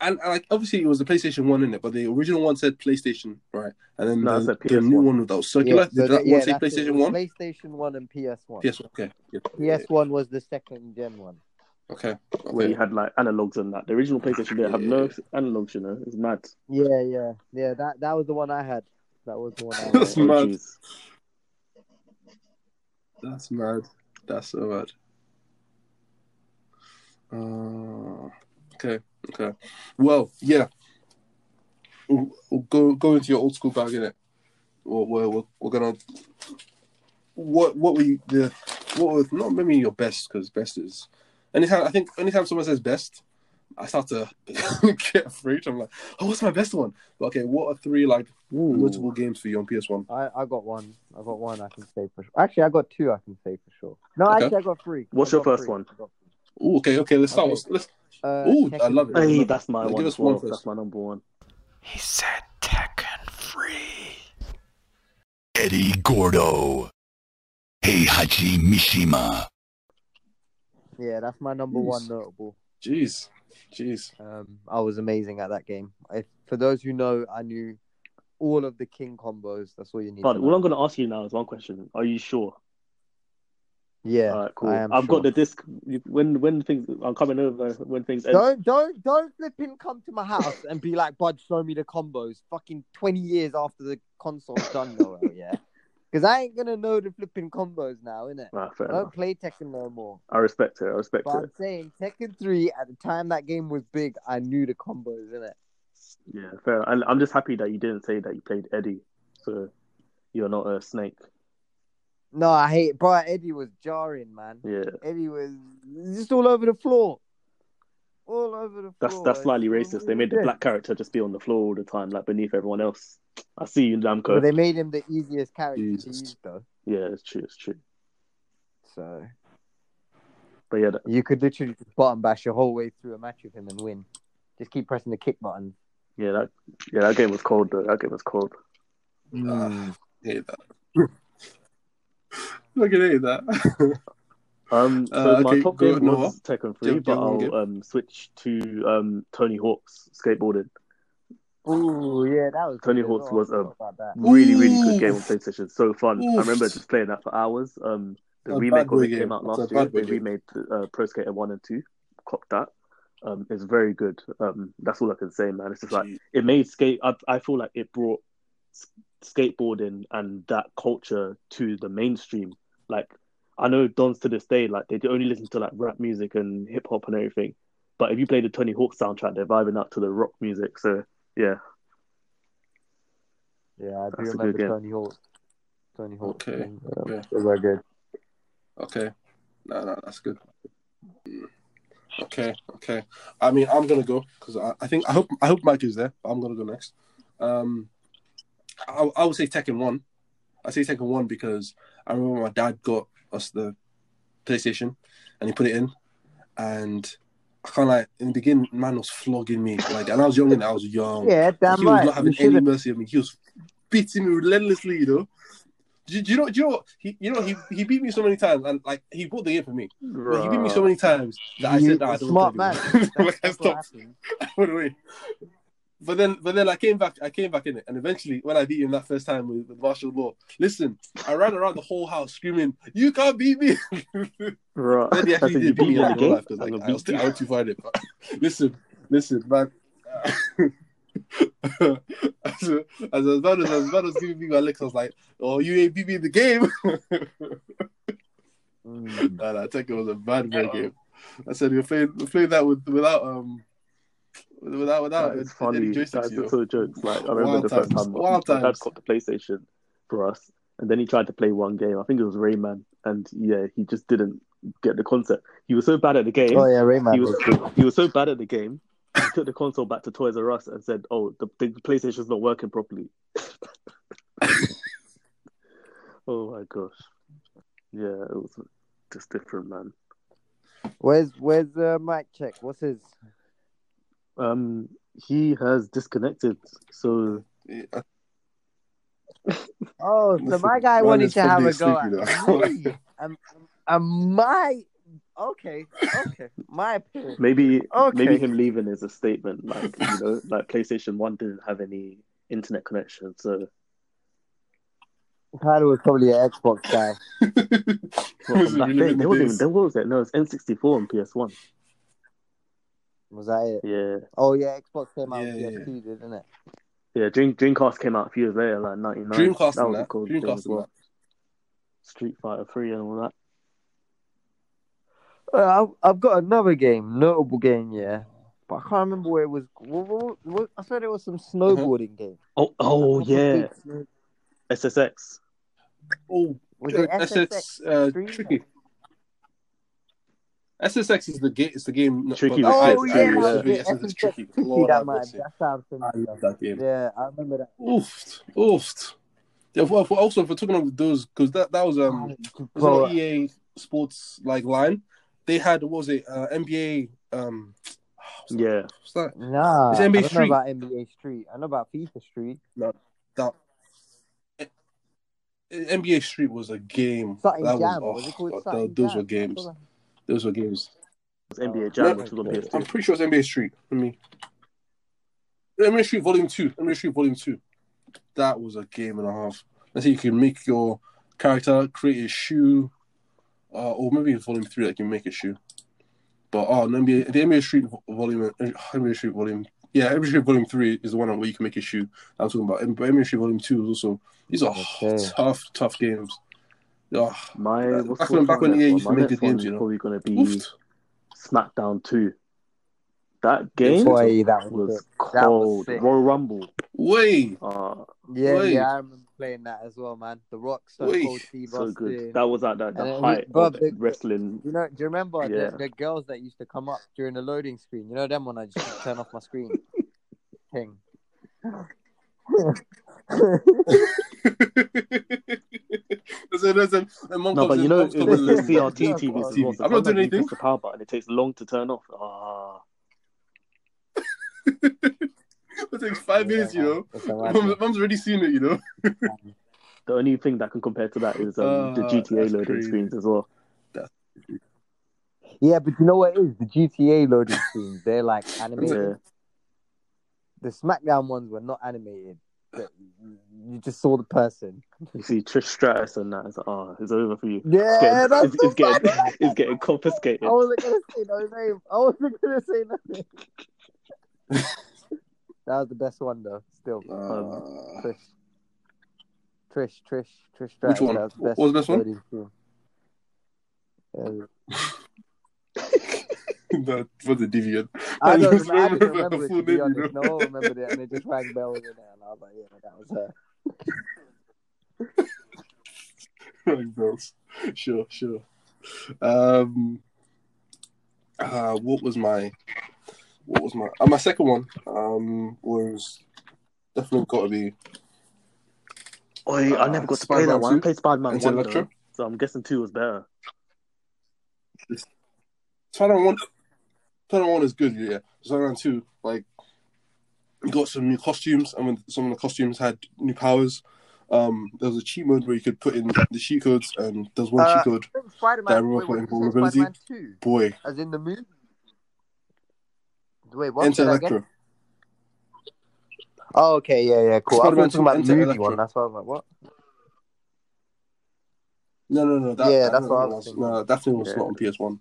And, and like obviously it was the PlayStation One in it, but the original one said PlayStation, right? And then No, it the, the new PS1. one that was circular. Yeah, so did that yeah, one say that's it. It PlayStation One? PlayStation One and PS One. PS One. Okay. Yeah. PS One was the second gen one. Okay. where Okay. you had like analogs and that. The original PlayStation didn't have no analogs, you know. It's mad. Yeah, yeah, yeah. That that was the one I had. That was the one I That's had. Oh, mad. jeez. That's mad. That's so mad. Uh, okay. Okay. Well, yeah. We'll, we'll go go into your old school bag in it. We're, we're, we're, we're gonna. What what were you the what was not maybe your best because best is anytime I think anytime someone says best, I start to get afraid. I'm like, oh, what's my best one? But okay, what are three like Ooh. notable games for you on PS One? I, I got one. I got one. I can say for sure. Actually, I got two. I can say for sure. No, Okay. actually, I got three. What's I your first three. one? Ooh, okay, okay, let's start. Okay. with- Let's, Uh, Ooh, I love it. Hey, that's my Give one us as one well. That's my number one. He said Tekken free. Eddie Gordo. Heihachi Mishima. Yeah, that's my number Jeez. one notable. jeez, jeez. Um, I was amazing at that game. If, for those who know, I knew all of the king combos. That's all you need. But to all. I'm going to ask you now is one question. Are you sure? Yeah, right, cool. I I've sure. got the disc. When when things, I'm coming over when things end. Don't don't don't flipping come to my house and be like, Bud, show me the combos. Fucking twenty years after the console's done, though, yeah. Because I ain't gonna know the flipping combos now, innit? Ah, fair I don't enough. play Tekken no more. I respect it. I respect But it. I'm saying Tekken three at the time that game was big, I knew the combos, innit? Yeah, fair. And I'm just happy that you didn't say that you played Eddie, so you're not a snake. No, I hate, bro. Eddie was jarring, man. Yeah, Eddie was just all over the floor, all over the that's floor. that's that's slightly It's- racist. They made the black character just be on the floor all the time, like beneath everyone else. I see you, Well, Namco. they made him the easiest character to use, though. Yeah, it's true. It's true. So But yeah, that- you could literally just button bash your whole way through a match with him and win. Just keep pressing the kick button. yeah, that yeah, that game was cold. Though. That game was cold. Ah, hate that. Look at hate that. Um, so Uh, my okay, top game Noah. was Tekken 3, do but have I'll um, switch to um, Tony Hawk's skateboarding. Oh yeah, that was Tony Hawk's was a forgot about really, really good game on PlayStation. So fun. I remember just playing that for hours. Um, the A remake bad of it game. came out last year. They remade uh, Pro Skater 1 and 2. Cop that. Um, it's very good. Um, that's all I can say, man. It's just like Gee. it made skate. I, I feel like it brought s- skateboarding and that culture to the mainstream. Like I know Dons to this day, like they only listen to like rap music and hip hop and everything. But if you play the Tony Hawk soundtrack, they're vibing out to the rock music. So yeah, Yeah, I do That's a remember. Tony Hawk. Tony Hawk. Okay, games, okay. They were good. Okay. No, no, that's good. Okay, okay. I mean, I'm gonna go because I, I think I hope I hope Mike is there. But I'm gonna go next. Um, I, I would say Tekken One. I say Tekken One because I remember my dad got us the PlayStation and he put it in, and I kind of like in the beginning, man was flogging me like, and I was young and I was young. Yeah, damn he was right. not having any mercy on me. He was beating me relentlessly, you know. Do, do you know? Do you know? What? He, you know, he, he beat me so many times, and like he bought the game for me. He beat me so many times that I You- said, nah, I don't smart man. to play anymore. like I stopped. happened. I went away. But then, but then I came back. I came back in it, and eventually, when I beat him that first time with, with Marshall Law, listen, I ran around the whole house screaming, "You can't beat me!" Right. then he actually did you beat beat me me in in the real game. life because I'm like, I was I you. went too far in it. But listen, listen, man. as, as as bad as as bad as giving me my licks, I was like, "Oh, you ain't beat me in the game." Mm. Nah, nah, Tekken was a bad boy game. I said we played we played that with without um without without That is any funny. joysticks. That's You know? the jokes. Like I remember Wild the first times. time Wild my dad times. got the PlayStation for us, and then he tried to play one game. I think it was Rayman, and yeah, he just didn't get the concept. He was so bad at the game. Oh yeah, Rayman he was was he was so bad at the game. He took the console back to Toys R Us and said, "Oh, the, the PlayStation's not working properly." oh my gosh, yeah, it was just different, man. Where's where's uh, Mike check? What's his? Um, he has disconnected, so Yeah. Oh, so Listen, my guy man wanted to have a go asleep, at you know. me. Um, um, my okay, okay, my opinion. Maybe Okay. maybe him leaving is a statement, like you know, like PlayStation One didn't have any internet connection, so Tyler was probably an Xbox guy. well, Was it back really then, in there wasn't even days? there was it? No, it's N sixty four and PS One. Was that it? Yeah, Oh yeah, Xbox came out Yeah, with yeah, PS2, didn't it? yeah. Dream Dreamcast came out a few years later, like ninety nine. Dreamcast that was a that. cool Dreamcast and well. that. Street Fighter Three and all that. Uh, I've, I've got another game, notable game, yeah, but I can't remember where it was. What, what, what, I thought it was some snowboarding game. Oh, oh yeah, SSX. Oh, Was it SSX? SSX uh, Street? tricky. SSX is the game. It's the game. Tricky Oh yeah, yeah, that yeah. was it. SSX SSX tricky. tricky. Lord that man, mercy. that I love that game. Yeah, I remember that. Oofed, oofed. Yeah, well, for- also for talking about those, because that that was um, was Bro, EA Sports like line. They had what was it uh, NBA um, Yeah, what's that? Nah, It's NBA don't Street. know about NBA Street. I know about FIFA Street. No, That NBA Street was a game. Something that Jam. was, Was oh, it called God, those Jam? were games. I thought Those were games. it was NBA Oh, Jam, yeah. which was on PS2. I'm pretty sure it's NBA Street. Let me. NBA Street Volume Two. NBA Street Volume Two. That was a game and a half. I think you can make your character create a shoe, uh, or maybe in Volume Three that can make a shoe. But oh, the NBA, the NBA Street vo- Volume, uh, NBA Street Volume, yeah, NBA Street Volume Three is the one where you can make a shoe. I'm talking about. But NBA Street Volume Two is also. These are Okay. tough, tough games. Oh, My what's back the when- back when next EA one? used to make next games, you know. probably gonna be oofed. SmackDown Two. That game Boy, that was was sick. That was cold. Royal Rumble. Way. Uh, Yeah, Wait. yeah, I remember playing that as well, man. The Rock, Stone Wait. Cold Steve so good. That was at that, the And then, height bro, of the- wrestling. You know, do you remember Yeah. the, the girls that used to come up during the loading screen? You know them when I just turn off my screen. Thing. there's a, there's a, a mom No, but you know, mom it was in the and- CRT TVs as well. So I'm not doing anything. press the power button, it takes long to turn off. Ah, It takes five minutes, you know. It's a mom's already seen it, you know. the only thing that can compare to that is um, the Ah, GTA loading crazy. screens as well. Yeah, but you know what it is? The GTA loading screens, they're like animated. Yeah. The SmackDown ones were not animated. But You just saw the person. You see Trish Stratus and that. It's like, oh, it's over for you. Yeah, It's getting, that's it's, it's getting, it's getting confiscated. I wasn't gonna say no name. I wasn't gonna say nothing. that was the best one though. Still, Uh, Trish, Trish, Trish, Trish. Which one? That was the What best was the best one? loading. Yeah. that was a deviant. I I don't, just remember, I didn't remember remember the it full to be name, you honest. know? No one remembered it, and it just rang bells in there, and I was like, yeah, that was her. Right, bells. Sure, sure. Um, uh, what was my, what was my, uh, my second one? Um, was definitely got to be Oi, I Uh, never got to play that Spider-Man one. I played Spider Man 1, though, so I'm guessing 2 was better. Spider-Man One. Spider-Man One is good, yeah. Spider-Man Two, like, you got some new costumes, and when some of the costumes had new powers. Um, there was a cheat mode where you could put in the cheat codes, and there's one Uh, cheat code. I Spider-Man. That remember Wait, for what, you invulnerability? Two, Boy, as in the movie. Wait, what? Enter Say that again? Electro. Oh, okay, yeah, yeah, cool. I Spider-Man were talking about the movie Electro. one. That's why I was like, what? No, no, no. That, Yeah, that that's what I was, thinking. No, that definitely was Yeah. not on PS One.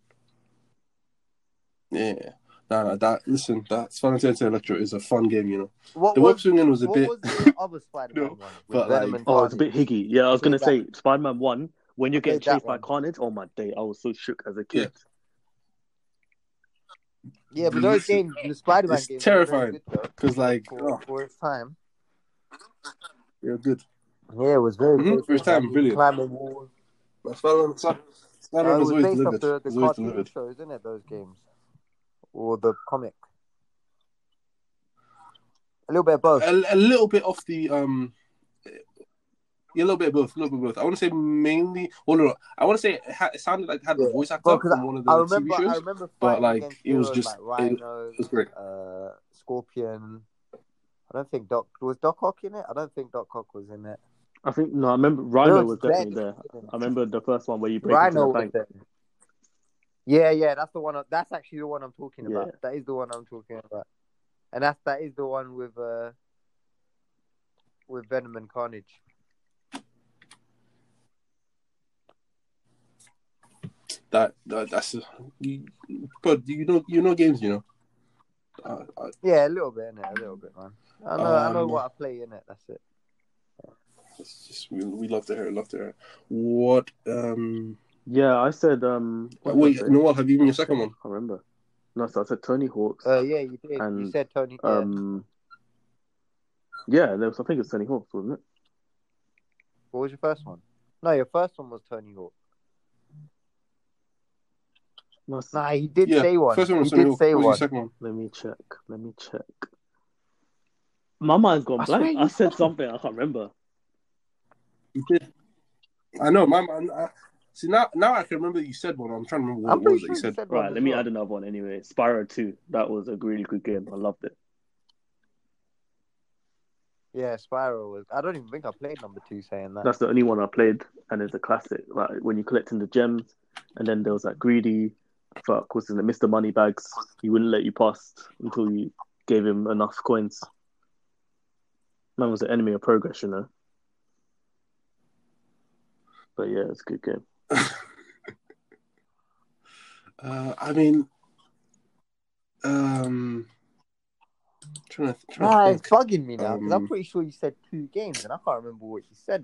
Yeah, no, no. That listen, that Spider-Man Two Electro is a fun game. You know, What the was, web swinging was a what bit. was the other Spider-Man No, one? But, Venom like- Oh, it's a bit Carnage? higgy. Yeah, I was Played going to say Spider Man 1, when you're getting chased by one. Carnage, oh my day, I was so shook as a kid. Yeah, but those Listen, games, the Spider-Man it's games, were terrifying. very good though Because like, for, oh, for its time. you're good. Yeah, it was very Mhm, good. for its time, Like, brilliant. Climbing walls. Spider-Man, Spider- Uh, Spider-Man it was was always based off the, the cartoon shows, isn't it? Those games or the comic. A little bit of both. A, a little bit off the um. Yeah, a little bit of both. A little bit of both. I want to say mainly. Well, no, no. I want to say it, ha- it sounded like it had the Yeah. voice actor Well, 'cause from one of the I TV remember, I shows. remember but, like, it was just- like Rhino, It was great. uh, Scorpion. I don't think Doc was Doc Ock in it. I don't think Doc Ock was in it. I think no, I remember Rhino was was definitely there. I remember the first one where you break into Rhino the was bank. There. Yeah, yeah, that's the one. That's actually the one I'm talking Yeah. about. That is the one I'm talking about, and that's that is the one with uh with Venom and Carnage. That, that that's you, but you know you know games, you know. Uh, I, Yeah, a little bit in it, a little bit, man. I know, I know Um, what I play in it. That's it. it's just we, we love to hear, love to hear. What? Um. Yeah, I said um. what Wait, say? Noel, have you even your second one? I can't remember. No, so I said Tony Hawk's. Uh, yeah, you did. And, you said Tony. Yeah. um. Yeah, there was. I think it was Tony Hawk's, wasn't it? what was your first one? No, your first one was Tony Hawk. No, s- Nah, he did Yeah, say one. first one was he Tony did Hawk. say What was your one. second one? Let me check. Let me check. My mind's gone I blank. I said said- something. I can't remember. You did. I know, my man. I, see now, now I can remember you said one. I'm trying to remember what I'm it pretty was that you said. said Right, let me well. add another one anyway. Spyro 2. That was a really good game. I loved it. Yeah, Spyro was. I don't even think I played number two. Saying that. That's the only one I played, and it's a classic. Like when you're collecting the gems, and then there was that greedy fuck, was in the Mr. Moneybags. He wouldn't let you pass until you gave him enough coins. Man was the enemy of progress, you know. But yeah, it's a good game. Uh, I mean, um, trying to, trying Nah, to it's bugging me now because I'm Um, pretty sure you said two games and I can't remember what you said.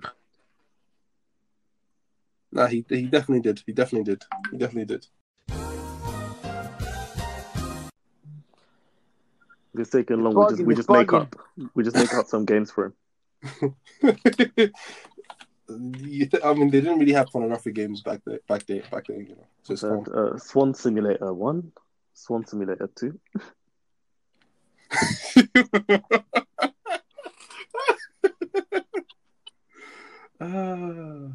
Nah, he he definitely did. He definitely did. He definitely did. If it's taking long. It's We just we just make up we just make up some games for him. you th- I mean, they didn't really have pornographic games back there, back there, back then. You know, so it's And, uh, Swan Simulator One, Swan Simulator Two. Ah.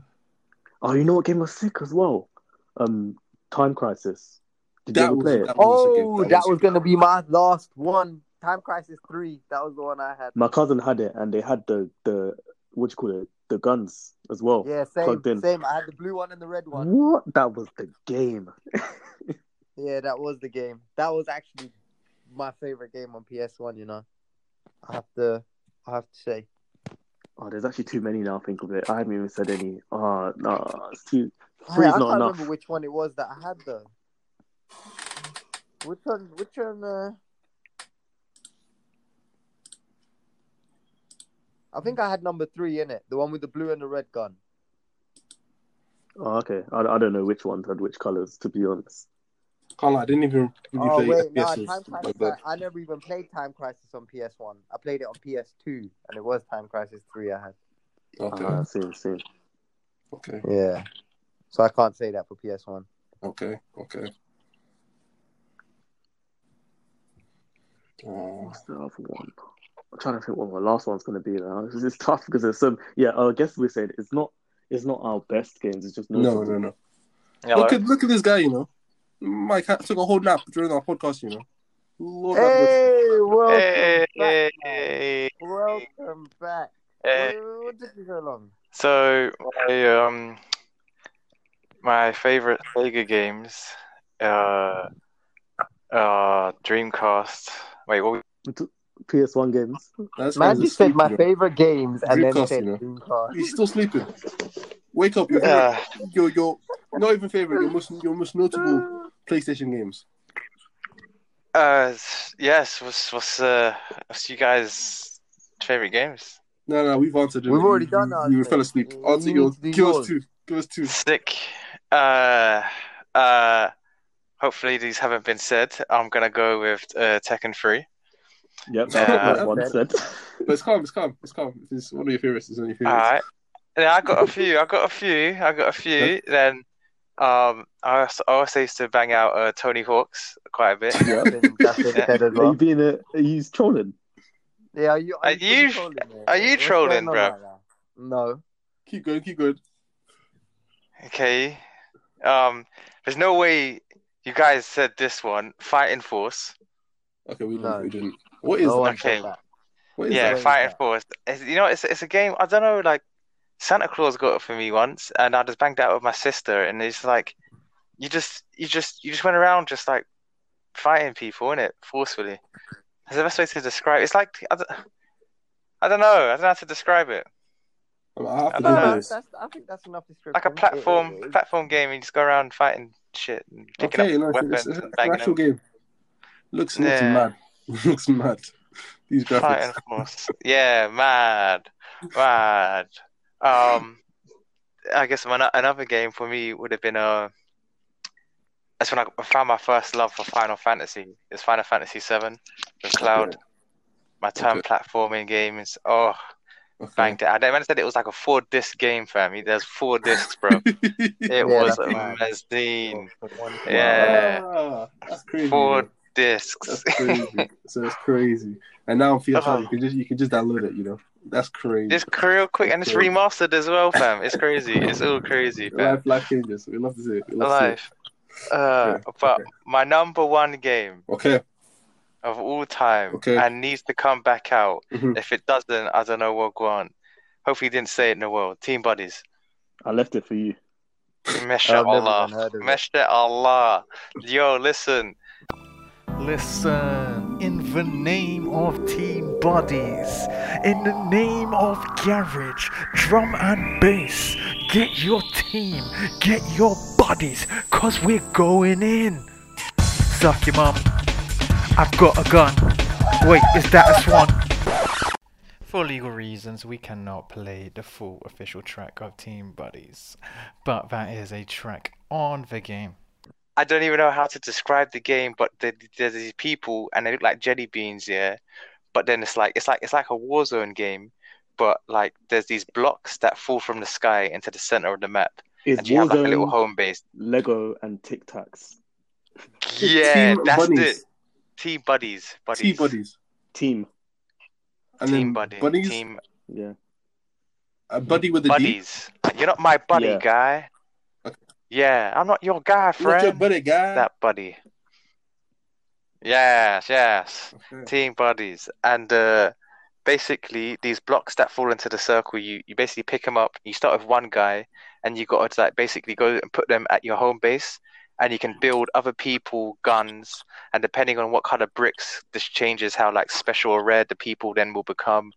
Oh, you know what game was sick as well? Um, Time Crisis. Did you ever was- play it? that was. Oh, That that was was gonna be my last one. Time Crisis Three. That was the one I had. My cousin had it, and they had the the what you call it, the guns as well. Yeah, same, same. I had the blue one and the red one. What? That was the game. Yeah, that was the game. That was actually my favorite game on PS One. You know, I have to, I have to say. Oh, there's actually too many now. I think of it. I haven't even said any. Oh no, it's too. I, Three's I not enough. remember which one it was that I had though. Which one? Which one? Uh... I think I had number three in it, the one with the blue and the red gun. Oh, okay. I, I don't know which ones had which colors. To be honest. Can't I didn't even really Oh play wait, no, FPSs Time Crisis. I, I never even played Time Crisis on PS One. I played it on PS Two, and it was Time Crisis Three I had. Okay, Ah, same, same. okay, Yeah, so I can't say that for PS One. okay, okay. Oh, What's the other one? I'm trying to think what my last one's going to be now. It's, it's tough because there's some. Yeah, I guess we said it's not. It's not our best games. It's just no, notable. no, no. Hello? Look at look at this guy. You know, Mike had, took a whole nap during our podcast. You know, Lord. Hey, welcome Hey, back, hey, Welcome back. hey. What, what took you so long? So my um my favorite Sega games, uh, uh, Dreamcast. Wait, what? PS1 games. That's Man guy's just said my you know. favorite games and then said you know. Dreamcast. He's still sleeping. Wake up! Your Uh, your your not even favorite. Your most your most notable PlayStation games. uh, yes. What's what's uh what's you guys' favorite games? No, no, we've answered it. We've already You- done you, ours, You fell asleep. You Answer need yours. to do Give us two. Give us two. Sick. Uh, uh. Hopefully these haven't been said. I'm gonna go with uh, Tekken 3. Yep, Yeah. that's what one said. But it's calm. It's calm. It's calm. It's one of your favorites. It's one of your All favorites. right. Yeah, I got a few. I got a few. I got a few. Then, um, I also, I also used to bang out uh, Tony Hawk's quite a bit. Yeah. That's been, Yeah. said as Are you being a? Are you trolling? Yeah, are you, Are fully you- trolling, mate? are you What's trolling, bro? right? No. Keep going. Keep going. Okay. Um, there's no way you guys said this one. Fighting Force. Okay, we No. We didn't. What is no that? one Okay. that. What is Yeah, What that? is Fighting that? Force. It's, you know, it's it's a game. I don't know. Like, Santa Claus got it for me once, and I just banged out with my sister, and it's like, you just, you just, you just went around just like fighting people, in it Forcefully. That's the best way to describe. It. It's like I don't, I don't know. I don't know how to describe it. I I do don't know. this. That's, I think that's enough description. Like a platform, it- it- platform game. You just go around fighting shit and picking Okay, up no, weapons it's, it's and an actual them. game. Looks looks Yeah. mad. looks mad. These graphics. Fighting force. Yeah, mad, mad. Um, I guess my, another game for me would have been uh That's when I found my first love for Final Fantasy. It's Final Fantasy Seven with Cloud. My turn platforming game is oh Okay. banged it. I man said it was like a four disc game, fam. There's four discs, bro. It Yeah, was that's amazing. For Yeah. Ah, that's crazy. Four man. Discs. That's crazy. so it's crazy. And now on PS5, Oh. you can just you can just download it. You know, that's crazy. It's real quick and it's remastered as well, fam. It's crazy. It's all crazy, fam. Life life changes. We love to see it. We love to see it. Life. Uh, Okay, but okay. my number one game Okay. of all time Okay. and needs to come back out. Mhm. If it doesn't, I don't know what go on. Hopefully, you didn't say it in the world. Team Buddies. I left it for you. Masha Allah. even heard of it. Masha Allah. Yo, listen. Listen, in the name of Team Buddies, in the name of Garage, Drum and Bass, get your team, get your bodies, cause we're going in. Suck your mum. I've got a gun. Wait, is that a swan? For legal reasons, we cannot play the full official track of Team Buddies, but that is a track on the game. I don't even know how to describe the game, but there- there's these people and they look like jelly beans, yeah. But then it's like it's like it's like a Warzone game, but like there's these blocks that fall from the sky into the center of the map, It's and you have like a little Warzone, home base. Lego, and Tic Tacs. Yeah, Team that's buddies. it. Team buddies, buddies, Team buddies. Team. And team then buddy, buddies. team Yeah. A buddy with a D. buddies. You're not my buddy, Yeah. guy. Yeah, I'm not your guy, friend. Not your buddy guy. That buddy. Yes, yes. Okay. team buddies and uh basically these blocks that fall into the circle you you basically pick them up you start with one guy and you got to like basically go and put them at your home base and you can build other people guns and depending on what kind of bricks this changes how like special or rare the people then will become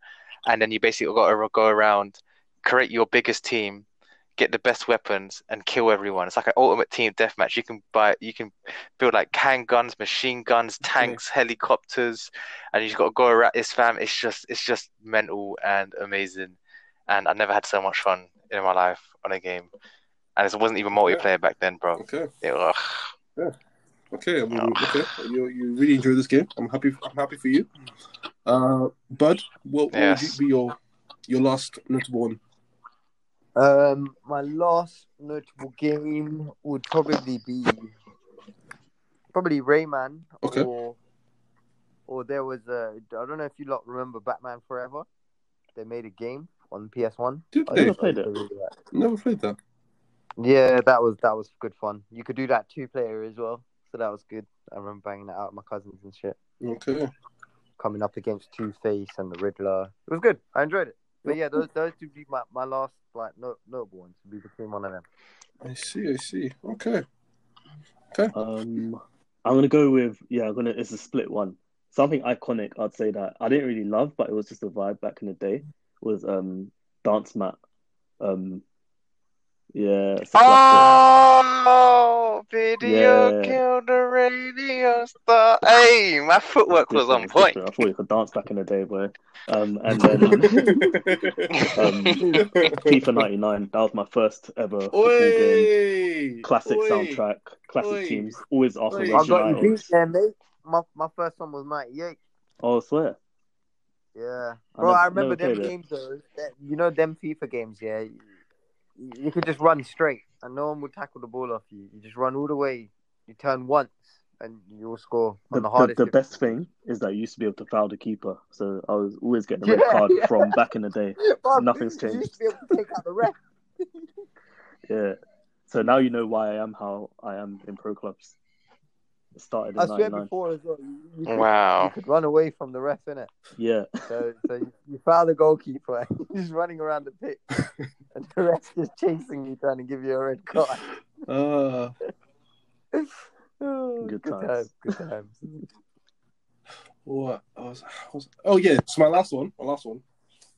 and then you basically got to go around create your biggest team get the best weapons and kill everyone it's like an ultimate team deathmatch you can buy you can build like handguns machine guns tanks helicopters and you just got to go around this fam it's just it's just mental and amazing and i never had so much fun in my life on a game and it wasn't even multiplayer back then bro Okay. it, ugh. Okay. I mean, okay. You you really enjoy this game. I'm happy. I'm happy for you. Uh, Bud, what, what Yes. would be your your last notable one? Um, my last notable game would probably be probably Rayman. Okay. Or, or there was a. I don't know if you lot remember Batman Forever. They made a game on PS One. Did I they? never played it. Never played that. Yeah, that was that was good fun. You could do that two player as well, so that was good. I remember banging that out with my cousins and shit, Okay. coming up against Two Face and the Riddler. It was good. I enjoyed it. But yeah, those those two be my, my last like no, notable ones. Would be between one of them. I see. I see. Okay. Okay. Um, I'm gonna go with yeah. I'm gonna. It's a split one. Something iconic. I'd say that I didn't really love, but it was just a vibe back in the day. Was um Dance Mat. Um, yeah. It's a classic. oh video Yeah. killed the radio star hey my footwork was on point. I thought you could dance back in the day, boy. Um, and then um, FIFA 99. That was my first ever game. Classic Oi! soundtrack, classic Oi! teams. Always Arsenal Oi. I got you United. beat there, mate. My my first one was ninety eight. Oh, I swear. Yeah, I bro. never- I remember them played it. games though. You know them FIFA games, yeah. You, you could just run straight, and no one would tackle the ball off you. You just run all the way. You turn once, and you'll score The, on the the, hardest. the best thing is that you used to be able to foul the keeper. So I was always getting a red Yeah, card yeah. from back in the day. Nothing's You changed. used to be able to take out the ref. Yeah. So now you know why I am how I am in pro clubs. It started in I swear before as well. You, you could, Wow. You could run away from the ref, innit? Yeah. So, so you, you found the goalkeeper. He's running around the pitch, and the ref is chasing you, trying to give you a red card. Uh, Oh, Good good times. times. Good times. what I was, I was, oh yeah, so my last one, my last one,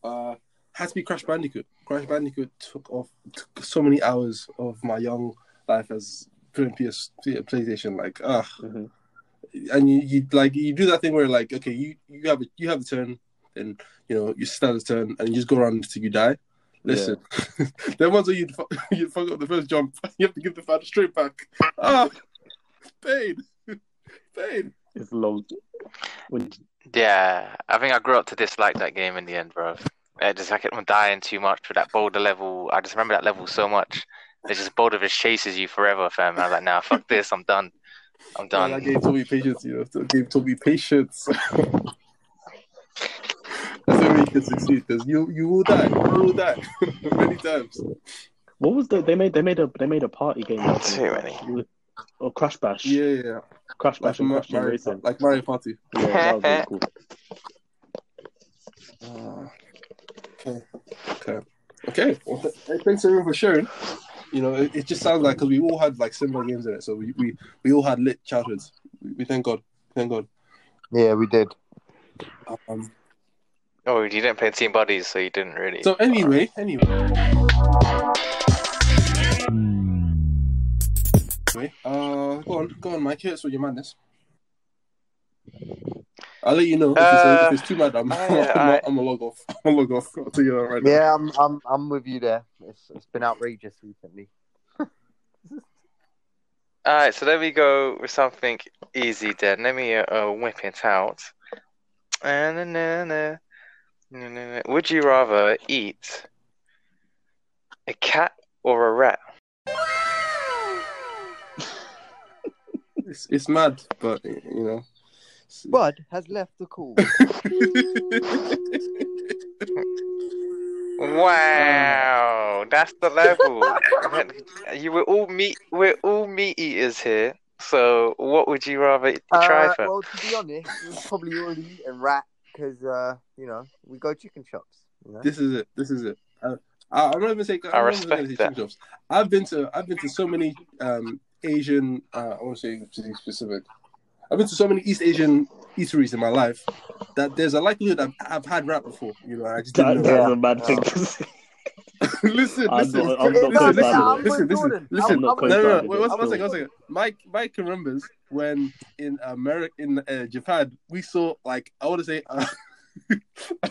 uh, had to be Crash Bandicoot. Crash Bandicoot took off took so many hours of my young life as playing PS PlayStation. Like, ah, Mhm. and you, you like you do that thing where like, okay, you you have a you have a turn, and you know you start a turn, and you just go around until you die. Listen, then once you you fuck up the first jump, you have to give the fan straight back. Ah, pain, pain. It's long. When Yeah, I think I grew up to dislike that game in the end, bro. I just I kept on dying too much for that boulder level. I just remember that level so much. It's just boulder just chases you forever, fam. I was like, nah, fuck this. I'm done. I'm Yeah, done. that game taught me patience, you know. That game taught me patience. That's the way you can succeed, because you you will die. You will die many times. what was the they made they made a they made a party game out of Too many. or Crash Bash Yeah, yeah, yeah. Crash Like, Bash and Ma- Crash Team Mario, Racing like Mario Party. yeah that was really cool Uh, okay, okay, okay. Well, th- thanks everyone for sharing. You know, it, it just sounds like because we all had like similar games in it, so we we, we all had lit childhoods. We, we thank God, thank God. Yeah, we did. Um, Oh, you didn't play Team Buddies, so you didn't really. so anyway, anyway. Anyway, uh, go on, go on, Mike. Hit us with your madness. I'll let you know if, it's, Uh, if it's too mad. I'm, alright, I'm, alright. I'm, a log off. I'm a log off. I'll tell you that right now. Yeah, I'm, I'm, I'm with you there. It's, it's been outrageous recently. All right, so let me go with something easy then. Let me uh, uh, whip it out. Would you rather eat a cat or a rat? It's, it's mad, but you know. Bud has left the call. Wow, that's the level. you were all meat. We're all meat eaters here. So, what would you rather try Uh, for? well, to be honest, we've probably already eaten rat because, uh, you know, we go chicken shops. You know? This is it. This is it. Uh, I, I'm not even saying. I I'm not even gonna respect say that. chicken shops. I've been to. I've been to so many um, Asian. Uh, I want to say specific. I've been to so many East Asian eateries in my life that there's a likelihood I've, I've had rat before. You know, I just that, didn't know. that's Yeah. a mad thing to say listen, I'm listen, not- I'm It's not not co-signing that, it. I'm with listen, listen, listen. No, no, no. co-signing Wait, it. one, one Still. second, one second. Mike, Mike remembers when in America, in uh, Japan, we saw like I want to say uh,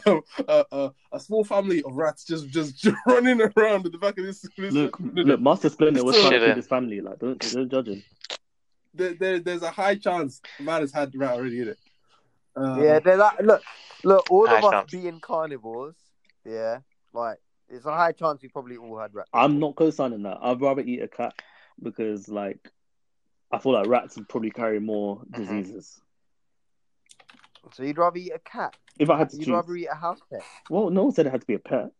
uh, uh, uh, a small family of rats just just running around at the back of this. this look look Master Splinter was trying to feed his family like don't don't judge him there, there, there's a high chance man has had rat already in it. Uh, Yeah, they're like, look, look, all of us chance. being carnivores, yeah, like, it's a high chance we probably all had rat. I'm not co-signing that I'd rather eat a cat because like I feel like rats would probably carry more Mhm. diseases So you'd rather eat a cat? if I had to You'd choose rather eat a house pet? well no one said it had to be a pet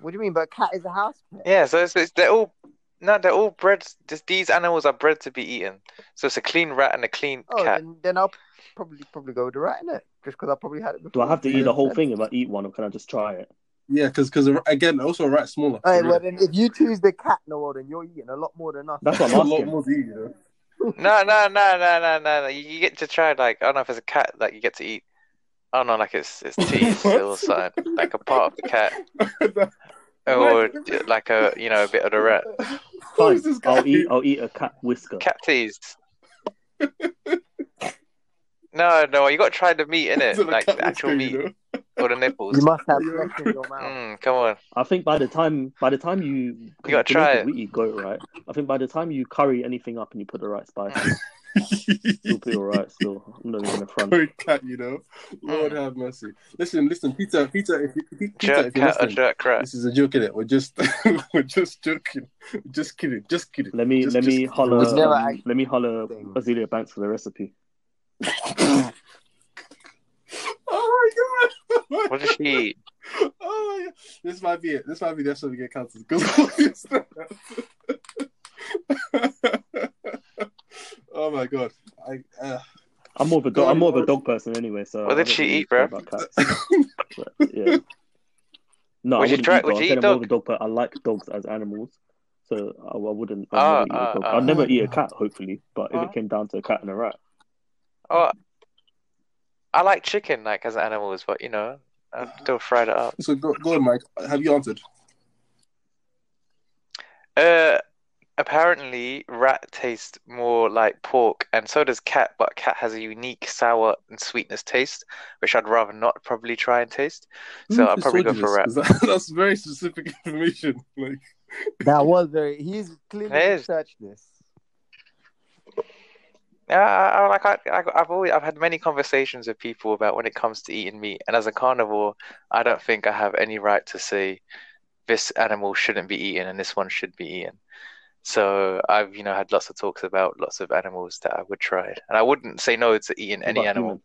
What do you mean? But a cat is a house pet. Yeah, so it's, it's, they're all no, they're all bred. Just, these animals are bred to be eaten. So it's a clean rat and a clean Oh, cat. then, then I'll probably probably go with the rat in it, just because I probably had it before. do I have to eat the whole thing if I eat one or can I just try it yeah, because because again, also a rat's smaller. Hey, well, then if you choose the cat, no, then you're eating a lot more than us. that's what a I'm lot more to eat, you know. No, no, no, no, no, no, no. You, you get to try like I don't know if it's a cat that you get to eat. I don't know, like it's it's teeth What? or something, like a part of the cat, What? Or like a you know a bit of the rat. Who fine is this guy? I'll eat I'll eat a cat whisker Cat teased. No, no, you got to try the meat in it, like the actual meat you know? or the nipples. You must have flesh in your mouth. Mm, come on. I think by the time by the time you You gotta try it. We eat goat, right? I think by the time you curry anything up and you put the right spices, you'll be alright. Still, I'm not even gonna front. Sorry, cat, you know. Lord have mercy. Listen, listen, Peter, Peter, if you, Peter, Jerk if you're cat or jerk rat. this is a joke, innit? We're just, we're just joking. Just kidding, just kidding. Let me Just- let me just- holler. It's never um, actually let me holler thing. Azealia Banks for the recipe. Oh my god! What does she eat? Oh my god! This might be it. This might be the episode we get cancelled because oh my god. I uh, I'm more of a dog. I'm more of a dog person anyway. So What did she really eat, bro? about cats. But, yeah. No, Would I you wouldn't try- eat would dogs. you I said eat I'm more of dog? a dog, but I like dogs as animals. So I, I wouldn't. I'd Ah, never eat a ah, dog. ah. I'd never eat a cat, hopefully. But if Ah. it came down to a cat and a rat, Oh, I like chicken, like as animals, but you know, I'd still fry it up. so go, go on, Mike. Have you answered? Uh, apparently, rat tastes more like pork, and so does cat. But cat has a unique sour and sweetness taste, which I'd rather not probably try and taste. So I'll probably go for rat. that- that's very specific information. Like, That was very. He's clearly It is. researched this. Yeah, I, I like I, I, I've always I've had many conversations with people about when it comes to eating meat, and as a carnivore, I don't think I have any right to say this animal shouldn't be eaten and this one should be eaten. So I've you know had lots of talks about lots of animals that I would try, and I wouldn't say no to eating any about animal.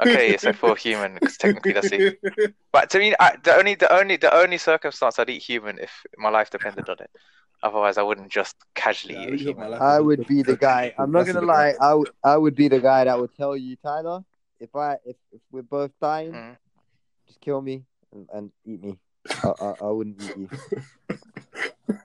Okay, so for human, because technically that's it. But to me, I, the only the only the only circumstance I'd eat human if my life depended on it. Otherwise, I wouldn't just casually Yeah, I eat a really hope my human. I would be the guy. I'm not gonna lie. guy. I would. I would be the guy that would tell you, Tyler, if I if, if we're both dying, Mm. just kill me and, and eat me. I, I, I wouldn't eat you.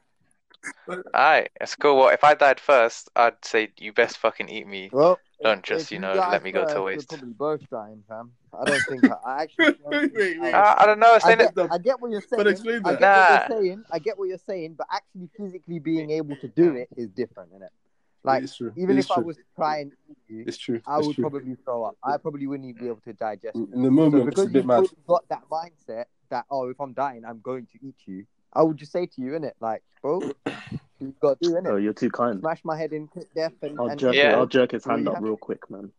Alright, it's cool. Well, if I died first, I'd say you best fucking eat me. Well, Don't if- just, if you know, let me go to waste. Probably both dying, fam. I don't think. I, I actually. don't Wait, think wait, wait. I- I don't know. I Saying get, it, I get what you're saying. But explain I that. get what Nah. you're saying. I get what you're saying, but actually physically being able to do it is different, innit? Like it's true. even It's if I was trying, eat it's true. I it's would true. probably throw up. I probably wouldn't even be able to digest. it. In the So moment, it's a because bit you've mad. got that mindset that oh, if I'm dying, I'm going to eat you. I would just say to you, innit, like, bro, you've got to do, innit? oh, you're too kind. Smash my head in quick death and, I'll and jerk. Yeah. It, I'll jerk his hand you up real quick, man.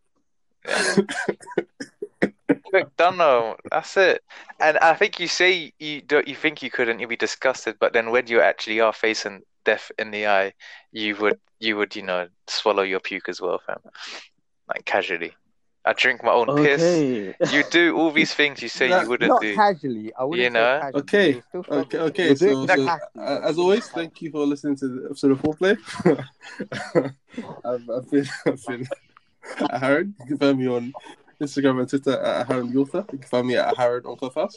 quick, done though. That's it. And I think you say you don't. You think you couldn't. You'd be disgusted, but then when you actually are facing death in the eye, you would. You would. You know, swallow your puke as well, fam. Like casually. I drink my own piss. You do all these things you say That- you wouldn't not do. casually. I wouldn't You know? casually. Okay, You'll still struggle. Okay, okay. So, so uh, as always, thank you for listening to the episode of Foreplay. I've, I've been, I've been Harrod. You can find me on Instagram and Twitter at Harrod Yotha. You can find me at Harrod on Clubhouse.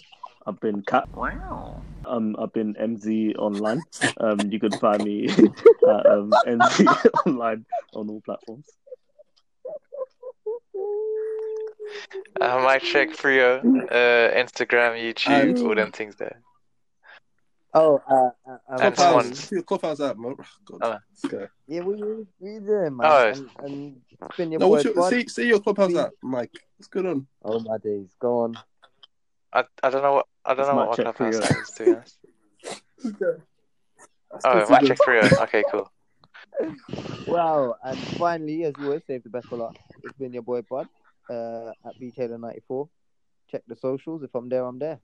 I've been cat. Wow. Um, I've been MZ online. Um, you can find me at um, MZ online on all platforms. I might check for your uh, Instagram, YouTube, And- all them things there. Oh, uh, uh, uh, And Clubhouse. Swans. See your Clubhouse app, man. God, Oh. this guy. yeah, we we we doing, man. Oh. And, and spin your No, boy what's your, see, see your Clubhouse See- app, Mike. What's going on? Oh my days, go on. I, I don't know what I don't It's know what my check clubhouse for name is to be honest. This Oh, good my check know. for you. Okay, cool. Wow, and finally, as always, save the best for last. It's been your boy Bud uh, at B Taylor ninety four. Check the socials. If I'm there, I'm there.